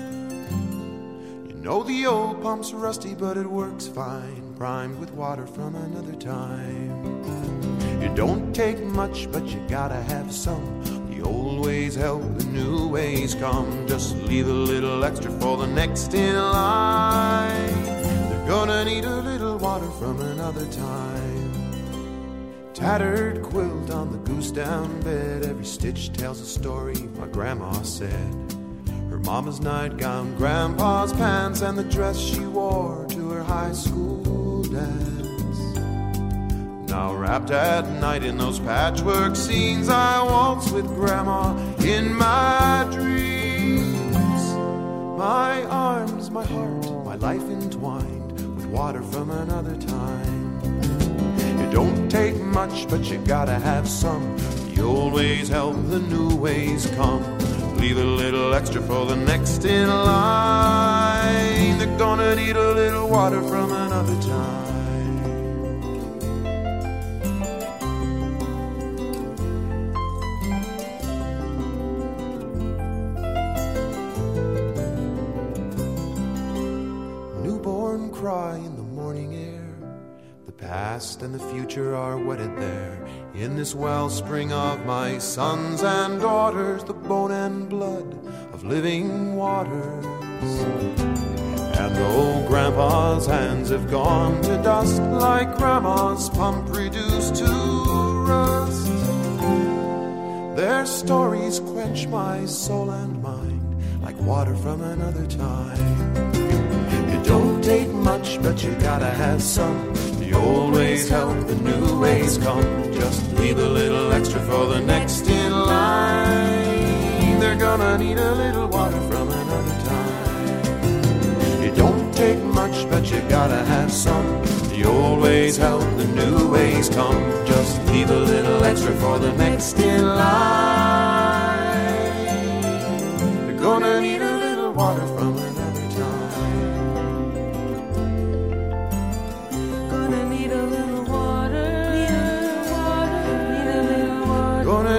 You know the old pump's rusty, but it works fine, primed with water from another time. It don't take much, but you gotta have some old ways help, the new ways come. Just leave a little extra for the next in line. They're gonna need a little water from another time. Tattered quilt on the goose down bed, every stitch tells a story, my grandma said. Her mama's nightgown, grandpa's pants, and the dress she wore to her high school dance. Now, wrapped at night in those patchwork scenes, I waltz with Grandma in my dreams. My arms, my heart, my life entwined with water from another time. It don't take much, but you gotta have some. The old ways help, the new ways come. Leave a little extra for the next in line. They're gonna need a little water from another time. And the future are wedded there in this wellspring of my sons and daughters, the bone and blood of living waters. And though Grandpa's hands have gone to dust, like Grandma's pump reduced to rust, their stories quench my soul and mind like water from another time. It don't take much, but you gotta have some the old ways help, the new ways come. Just leave a little extra for the next in line. They're gonna need a little water from another time. It don't take much, but you gotta have some. The old ways help, the new ways come. Just leave a little extra for the next in line. They're gonna need a little water from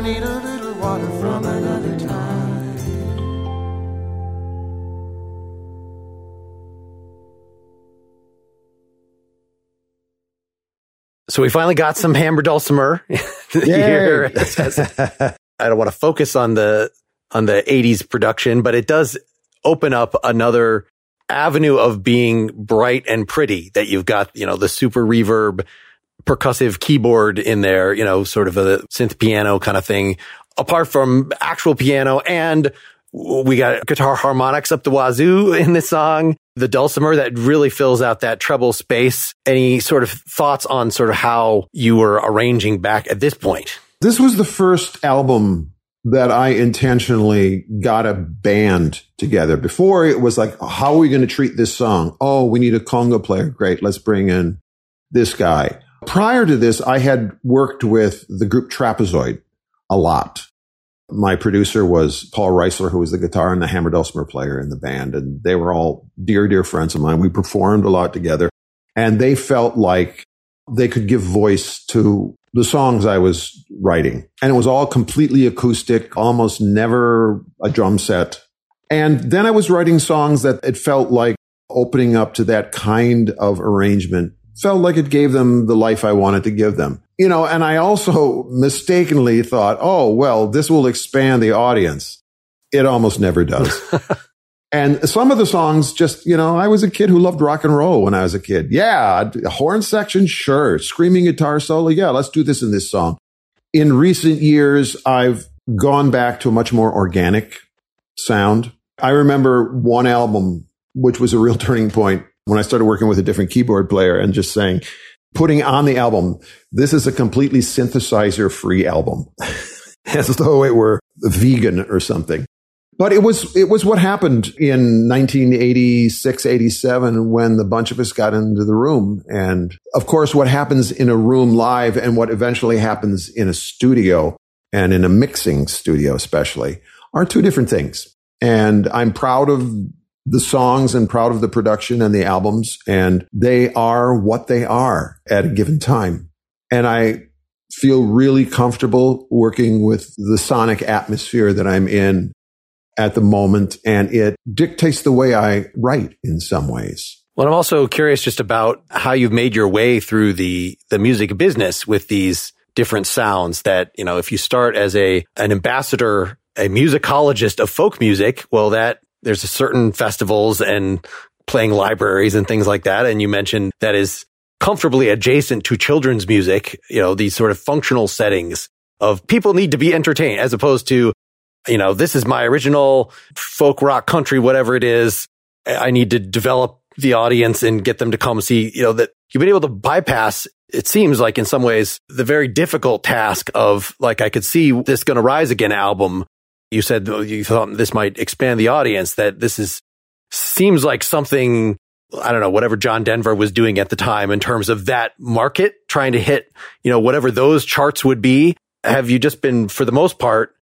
need a little water from another time. So we finally got some Hammer Dulcimer here. I don't want to focus on the on the 80s production, but it does open up another avenue of being bright and pretty that you've got, you know, the super reverb percussive keyboard in there, you know, sort of a synth piano kind of thing, apart from actual piano. And we got guitar harmonics up the wazoo in this song. The dulcimer that really fills out that treble space. Any sort of thoughts on sort of how you were arranging back at this point? This was the first album that I intentionally got a band together. Before it was like, how are we going to treat this song? Oh, we need a conga player. Great. Let's bring in this guy. Prior to this, I had worked with the group Trapezoid a lot. My producer was Paul Reisler, who was the guitar and the hammer dulcimer player in the band. And they were all dear, dear friends of mine. We performed a lot together and they felt like they could give voice to the songs I was writing. And it was all completely acoustic, almost never a drum set. And then I was writing songs that it felt like opening up to that kind of arrangement felt like it gave them the life I wanted to give them. You know, and I also mistakenly thought, oh, well, this will expand the audience. It almost never does. And some of the songs just, you know, I was a kid who loved rock and roll when I was a kid. Yeah, horn section, sure. Screaming guitar solo, yeah, let's do this in this song. In recent years, I've gone back to a much more organic sound. I remember one album, which was a real turning point when I started working with a different keyboard player and just saying, putting on the album, this is a completely synthesizer free album. As though it were vegan or something. But it was it was what happened in 1986, 87 when the bunch of us got into the room. And of course, what happens in a room live and what eventually happens in a studio and in a mixing studio, especially, are two different things. And I'm proud of the songs and proud of the production and the albums. And they are what they are at a given time. And I feel really comfortable working with the sonic atmosphere that I'm in at the moment. And it dictates the way I write in some ways. Well, I'm also curious just about how you've made your way through the, the music business with these different sounds that, you know, if you start as a, an ambassador, a musicologist of folk music, well, that there's a certain festivals and playing libraries and things like that. And you mentioned that is comfortably adjacent to children's music, you know, these sort of functional settings of people need to be entertained as opposed to you know, this is my original folk rock country, whatever it is. I need to develop the audience and get them to come see, you know, that you've been able to bypass, it seems like in some ways, the very difficult task of like, I could see this going to rise again album. You said you thought this might expand the audience, that this is, seems like something, I don't know, whatever John Denver was doing at the time in terms of that market, trying to hit, you know, whatever those charts would be. Have you just been, for the most part,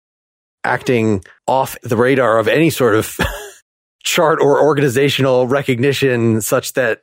acting off the radar of any sort of chart or organizational recognition such that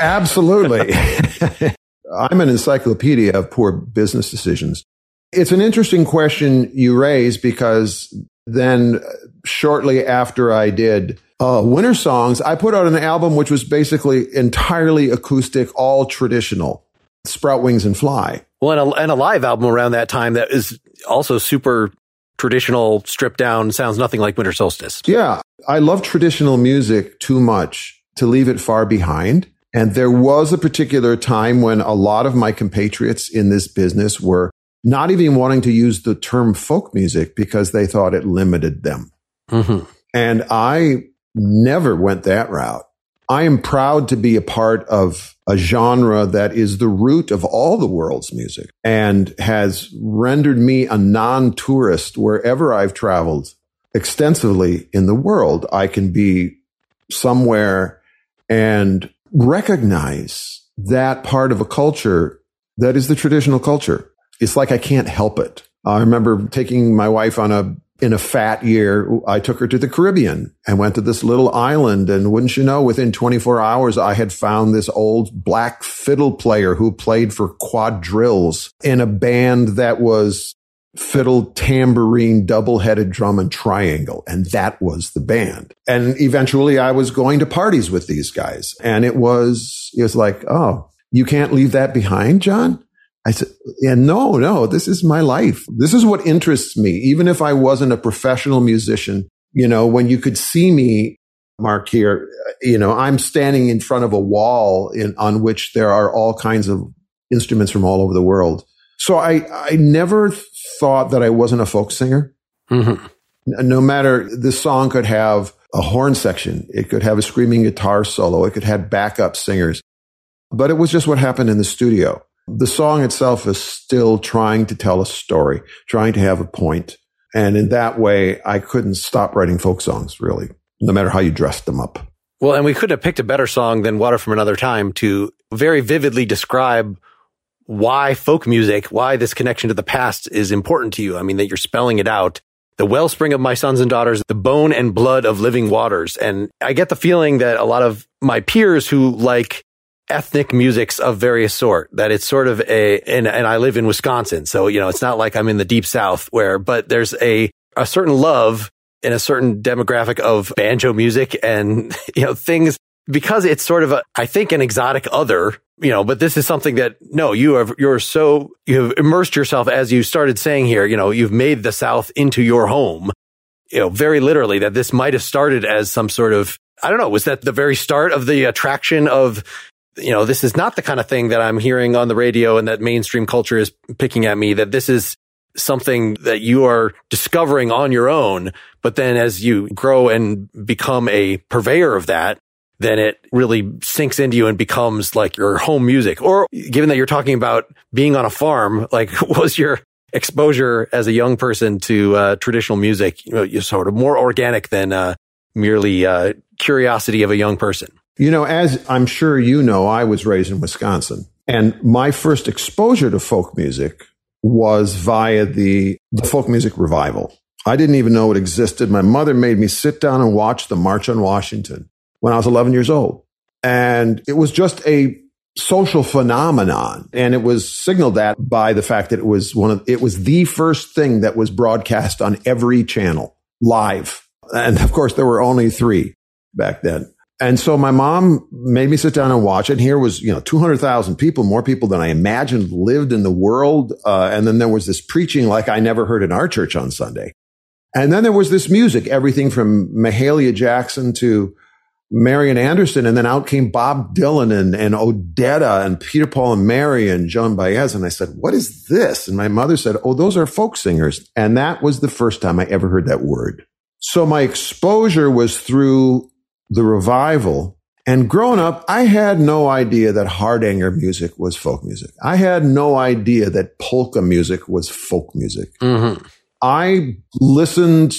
absolutely i'm an encyclopedia of poor business decisions it's an interesting question you raise because then shortly after i did uh, Wintersongs i put out an album which was basically entirely acoustic all traditional sprout wings and fly well and a, and a live album around that time that is also super traditional stripped down sounds nothing like winter solstice. Yeah. I love traditional music too much to leave it far behind. And there was a particular time when a lot of my compatriots in this business were not even wanting to use the term folk music because they thought it limited them. Mm-hmm. And I never went that route. I am proud to be a part of a genre that is the root of all the world's music and has rendered me a non tourist wherever I've traveled extensively in the world. I can be somewhere and recognize that part of a culture that is the traditional culture. It's like I can't help it. I remember taking my wife on a in a fat year, I took her to the Caribbean and went to this little island. And wouldn't you know, within 24 hours, I had found this old black fiddle player who played for quadrilles in a band that was fiddle, tambourine, double headed drum and triangle. And that was the band. And eventually I was going to parties with these guys. And it was, it was like, oh, you can't leave that behind, John? I said, yeah, no, no, this is my life. This is what interests me. Even if I wasn't a professional musician, you know, when you could see me, Mark here, you know, I'm standing in front of a wall in, on which there are all kinds of instruments from all over the world. So I, I never thought that I wasn't a folk singer. Mm-hmm. No matter the song could have a horn section. It could have a screaming guitar solo. It could have backup singers, but it was just what happened in the studio the song itself is still trying to tell a story, trying to have a point. And in that way, I couldn't stop writing folk songs, really, no matter how you dressed them up. Well, and we couldn't have picked a better song than Water from Another Time to very vividly describe why folk music, why this connection to the past is important to you. I mean, that you're spelling it out. The wellspring of my sons and daughters, the bone and blood of living waters. And I get the feeling that a lot of my peers who like ethnic musics of various sort that it's sort of a and, and I live in Wisconsin so you know it's not like I'm in the deep south where but there's a a certain love in a certain demographic of banjo music and you know things because it's sort of a, I think an exotic other you know but this is something that no you have you're so you have immersed yourself as you started saying here you know you've made the south into your home you know, very literally that this might have started as some sort of, I don't know, was that the very start of the attraction of, you know, this is not the kind of thing that I'm hearing on the radio and that mainstream culture is picking at me, that this is something that you are discovering on your own. But then as you grow and become a purveyor of that, then it really sinks into you and becomes like your home music. Or given that you're talking about being on a farm, like was your exposure as a young person to uh, traditional music, you know, sort of more organic than uh, merely uh, curiosity of a young person. You know, as I'm sure you know, I was raised in Wisconsin, and my first exposure to folk music was via the, the folk music revival. I didn't even know it existed. My mother made me sit down and watch the March on Washington when I was 11 years old. And it was just a social phenomenon. And it was signaled that by the fact that it was one of, it was the first thing that was broadcast on every channel live. And of course, there were only three back then. And so my mom made me sit down and watch it. Here was, you know, 200,000 people, more people than I imagined lived in the world. Uh, and then there was this preaching like I never heard in our church on Sunday. And then there was this music, everything from Mahalia Jackson to Marian Anderson, and then out came Bob Dylan and, and Odetta and Peter Paul and Mary and Joan Baez. And I said, what is this? And my mother said, oh, those are folk singers. And that was the first time I ever heard that word. So my exposure was through the revival. And growing up, I had no idea that Hardanger music was folk music. I had no idea that polka music was folk music. Mm-hmm. I listened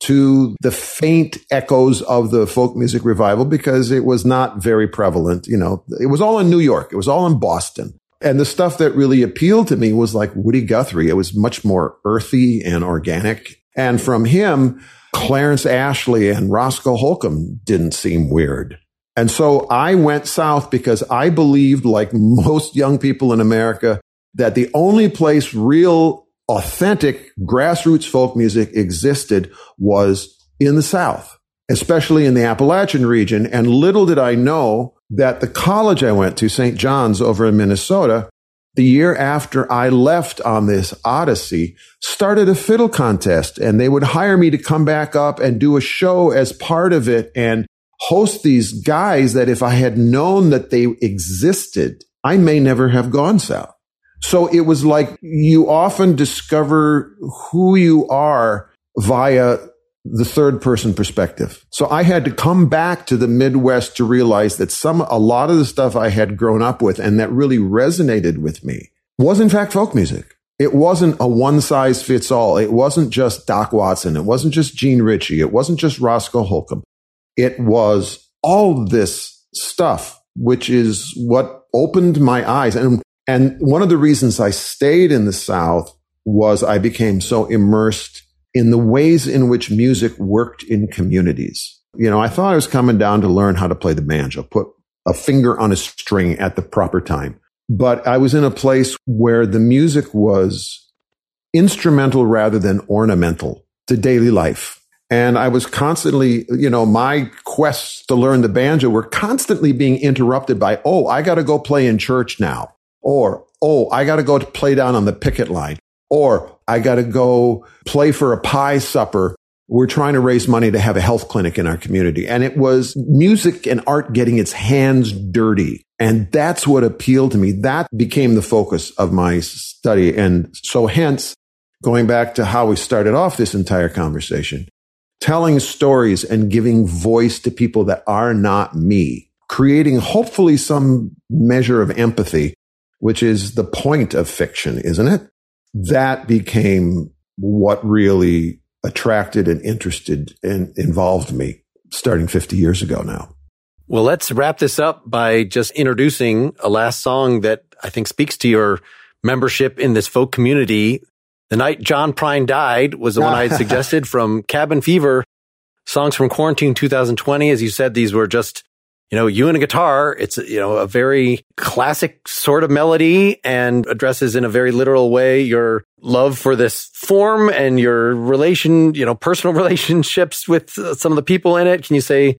to the faint echoes of the folk music revival because it was not very prevalent. You know, it was all in New York. It was all in Boston. And the stuff that really appealed to me was like Woody Guthrie. It was much more earthy and organic. And from him, Clarence Ashley and Roscoe Holcomb didn't seem weird. And so I went south because I believed, like most young people in America, that the only place real authentic grassroots folk music existed was in the South, especially in the Appalachian region. And little did I know that the college I went to, St. John's over in Minnesota, the year after I left on this odyssey, started a fiddle contest and they would hire me to come back up and do a show as part of it and host these guys that if I had known that they existed, I may never have gone south. So it was like you often discover who you are via the third person perspective. So I had to come back to the Midwest to realize that some, a lot of the stuff I had grown up with and that really resonated with me was in fact folk music. It wasn't a one size fits all. It wasn't just Doc Watson. It wasn't just Jean Ritchie. It wasn't just Roscoe Holcomb. It was all this stuff, which is what opened my eyes. And and one of the reasons I stayed in the South was I became so immersed in the ways in which music worked in communities. You know, I thought I was coming down to learn how to play the banjo, put a finger on a string at the proper time. But I was in a place where the music was instrumental rather than ornamental to daily life. And I was constantly, you know, my quests to learn the banjo were constantly being interrupted by, oh, I got to go play in church now. Or, oh, I got to go play down on the picket line. Or I got to go play for a pie supper. We're trying to raise money to have a health clinic in our community. And it was music and art getting its hands dirty. And that's what appealed to me. That became the focus of my study. And so hence, going back to how we started off this entire conversation, telling stories and giving voice to people that are not me, creating hopefully some measure of empathy which is the point of fiction, isn't it? That became what really attracted and interested and involved me starting 50 years ago now. Well, let's wrap this up by just introducing a last song that I think speaks to your membership in this folk community. The night John Prine died was the one I had suggested from Cabin Fever, songs from Quarantine 2020. As you said, these were just you know, you and a guitar, it's, you know, a very classic sort of melody and addresses in a very literal way your love for this form and your relation, you know, personal relationships with uh, some of the people in it. Can you say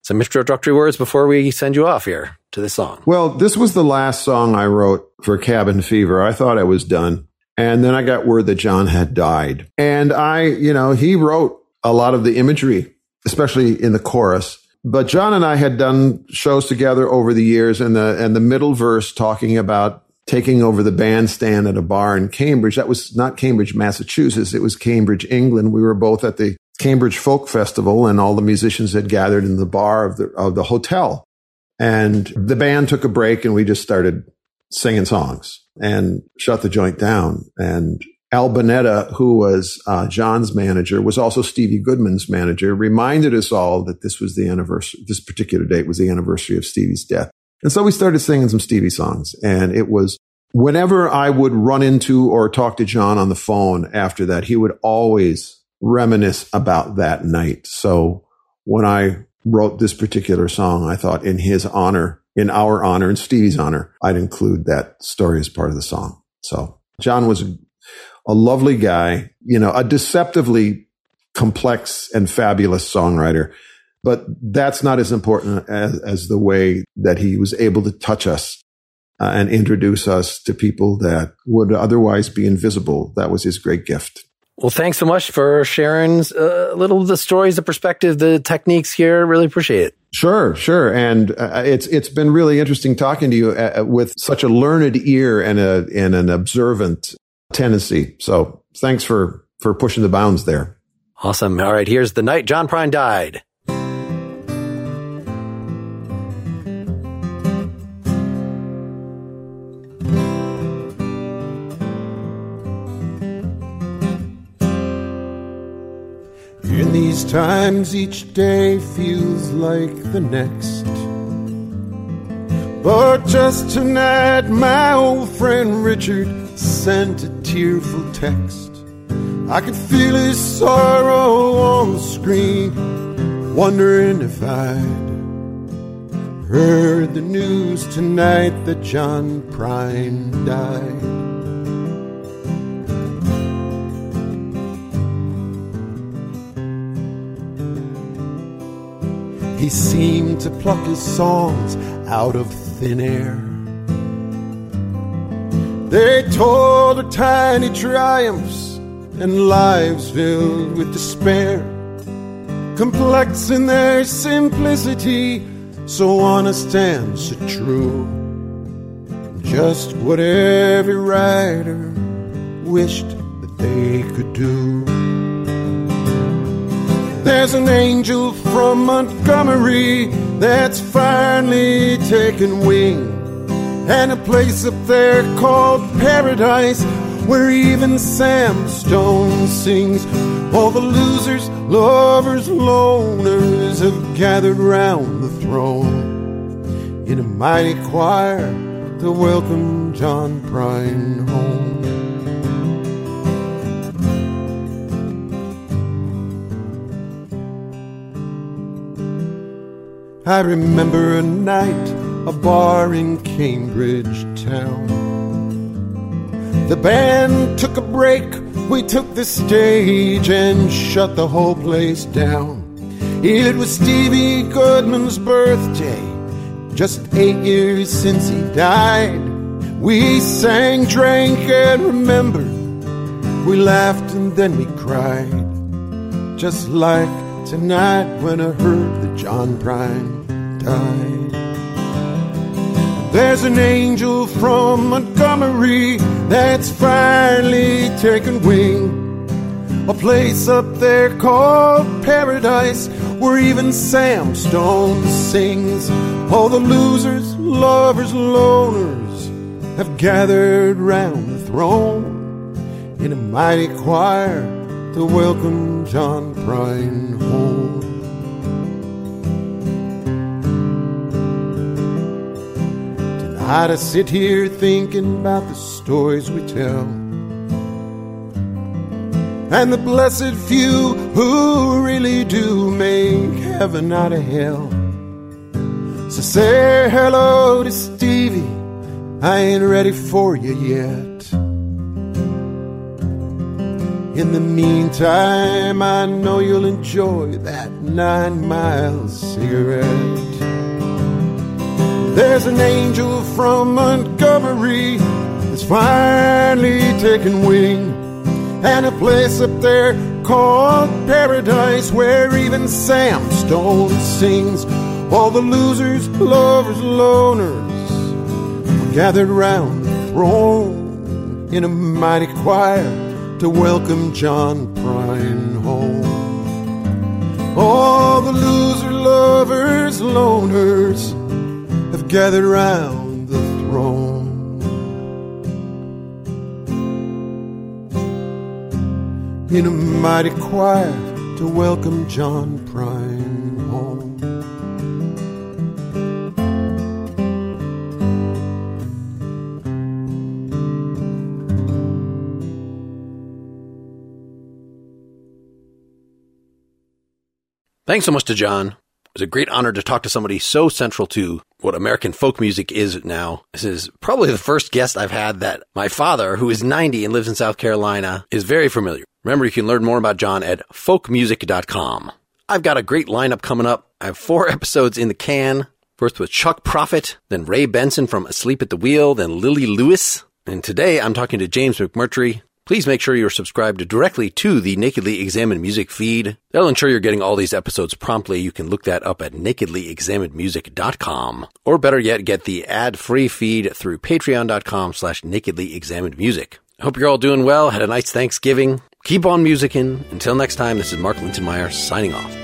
some introductory words before we send you off here to this song? Well, this was the last song I wrote for Cabin Fever. I thought I was done. And then I got word that John had died. And I, you know, he wrote a lot of the imagery, especially in the chorus. But John and I had done shows together over the years and the, and the middle verse talking about taking over the bandstand at a bar in Cambridge. That was not Cambridge, Massachusetts. It was Cambridge, England. We were both at the Cambridge Folk Festival and all the musicians had gathered in the bar of the, of the hotel. And the band took a break and we just started singing songs and shut the joint down. And Al Bunetta, who was uh, John's manager, was also Stevie Goodman's manager, reminded us all that this was the anniversary, this particular date was the anniversary of Stevie's death. And so we started singing some Stevie songs. And it was whenever I would run into or talk to John on the phone after that, he would always reminisce about that night. So when I wrote this particular song, I thought in his honor, in our honor, in Stevie's honor, I'd include that story as part of the song. So John was a lovely guy, you know, a deceptively complex and fabulous songwriter. But that's not as important as, as the way that he was able to touch us uh, and introduce us to people that would otherwise be invisible. That was his great gift. Well, thanks so much for sharing uh, a little of the stories, the perspective, the techniques here. Really appreciate it. Sure, sure, and uh, it's it's been really interesting talking to you uh, uh, with such a learned ear and a and an observant tendency. So, thanks for for pushing the bounds there. Awesome. All right, here's the night John Prine died. In these times each day feels like the next. But just tonight, my old friend Richard sent a tearful text. I could feel his sorrow on the screen, wondering if I'd heard the news tonight that John Prine died. He seemed to pluck his songs out of thin air. They told of tiny triumphs and lives filled with despair, complex in their simplicity, so honest and so true. Just what every writer wished that they could do. There's an angel from Montgomery that's finally taken wing. And a place up there called paradise where even Sam Stone sings. All the losers, lovers, loners have gathered round the throne in a mighty choir to welcome John Prine home. I remember a night, a bar in Cambridge town. The band took a break, we took the stage and shut the whole place down. It was Stevie Goodman's birthday, just eight years since he died. We sang, drank, and remembered. We laughed and then we cried, just like tonight when I heard the John Prine died. There's an angel from Montgomery that's finally taken wing. A place up there called paradise where even Sam Stone sings. All the losers, lovers, loners have gathered round the throne in a mighty choir to welcome John Prine home. Tonight I sit here thinking about the stories we tell and the blessed few who really do make heaven out of hell. So say hello to Stevie, I ain't ready for you yet. In the meantime, I know you'll enjoy that nine mile cigarette. There's an angel from Montgomery that's finally taken wing, and a place up there called paradise where even Sam Stone sings. All the losers, lovers, loners gathered round the throne in a mighty choir to welcome John Prine home. All the loser, lovers, loners gathered round the throne. in a mighty choir to welcome John Prine home. Thanks so much to John. Was a great honor to talk to somebody so central to what American folk music is now. This is probably the first guest I've had that my father, who is 90 and lives in South Carolina, is very familiar. Remember, you can learn more about John at folkmusic.com. I've got a great lineup coming up. I have four episodes in the can. First with Chuck Prophet, then Ray Benson from Asleep at the Wheel, then Lily Lewis. And today I'm talking to James McMurtry, Please make sure you're subscribed directly to the Nakedly Examined Music feed. That'll ensure you're getting all these episodes promptly. You can look that up at nakedlyexaminedmusic.com. Or better yet, get the ad-free feed through patreon.com slash nakedlyexaminedmusic. I hope you're all doing well, had a nice Thanksgiving. Keep on musicking. Until next time, this is Mark Linsenmayer signing off.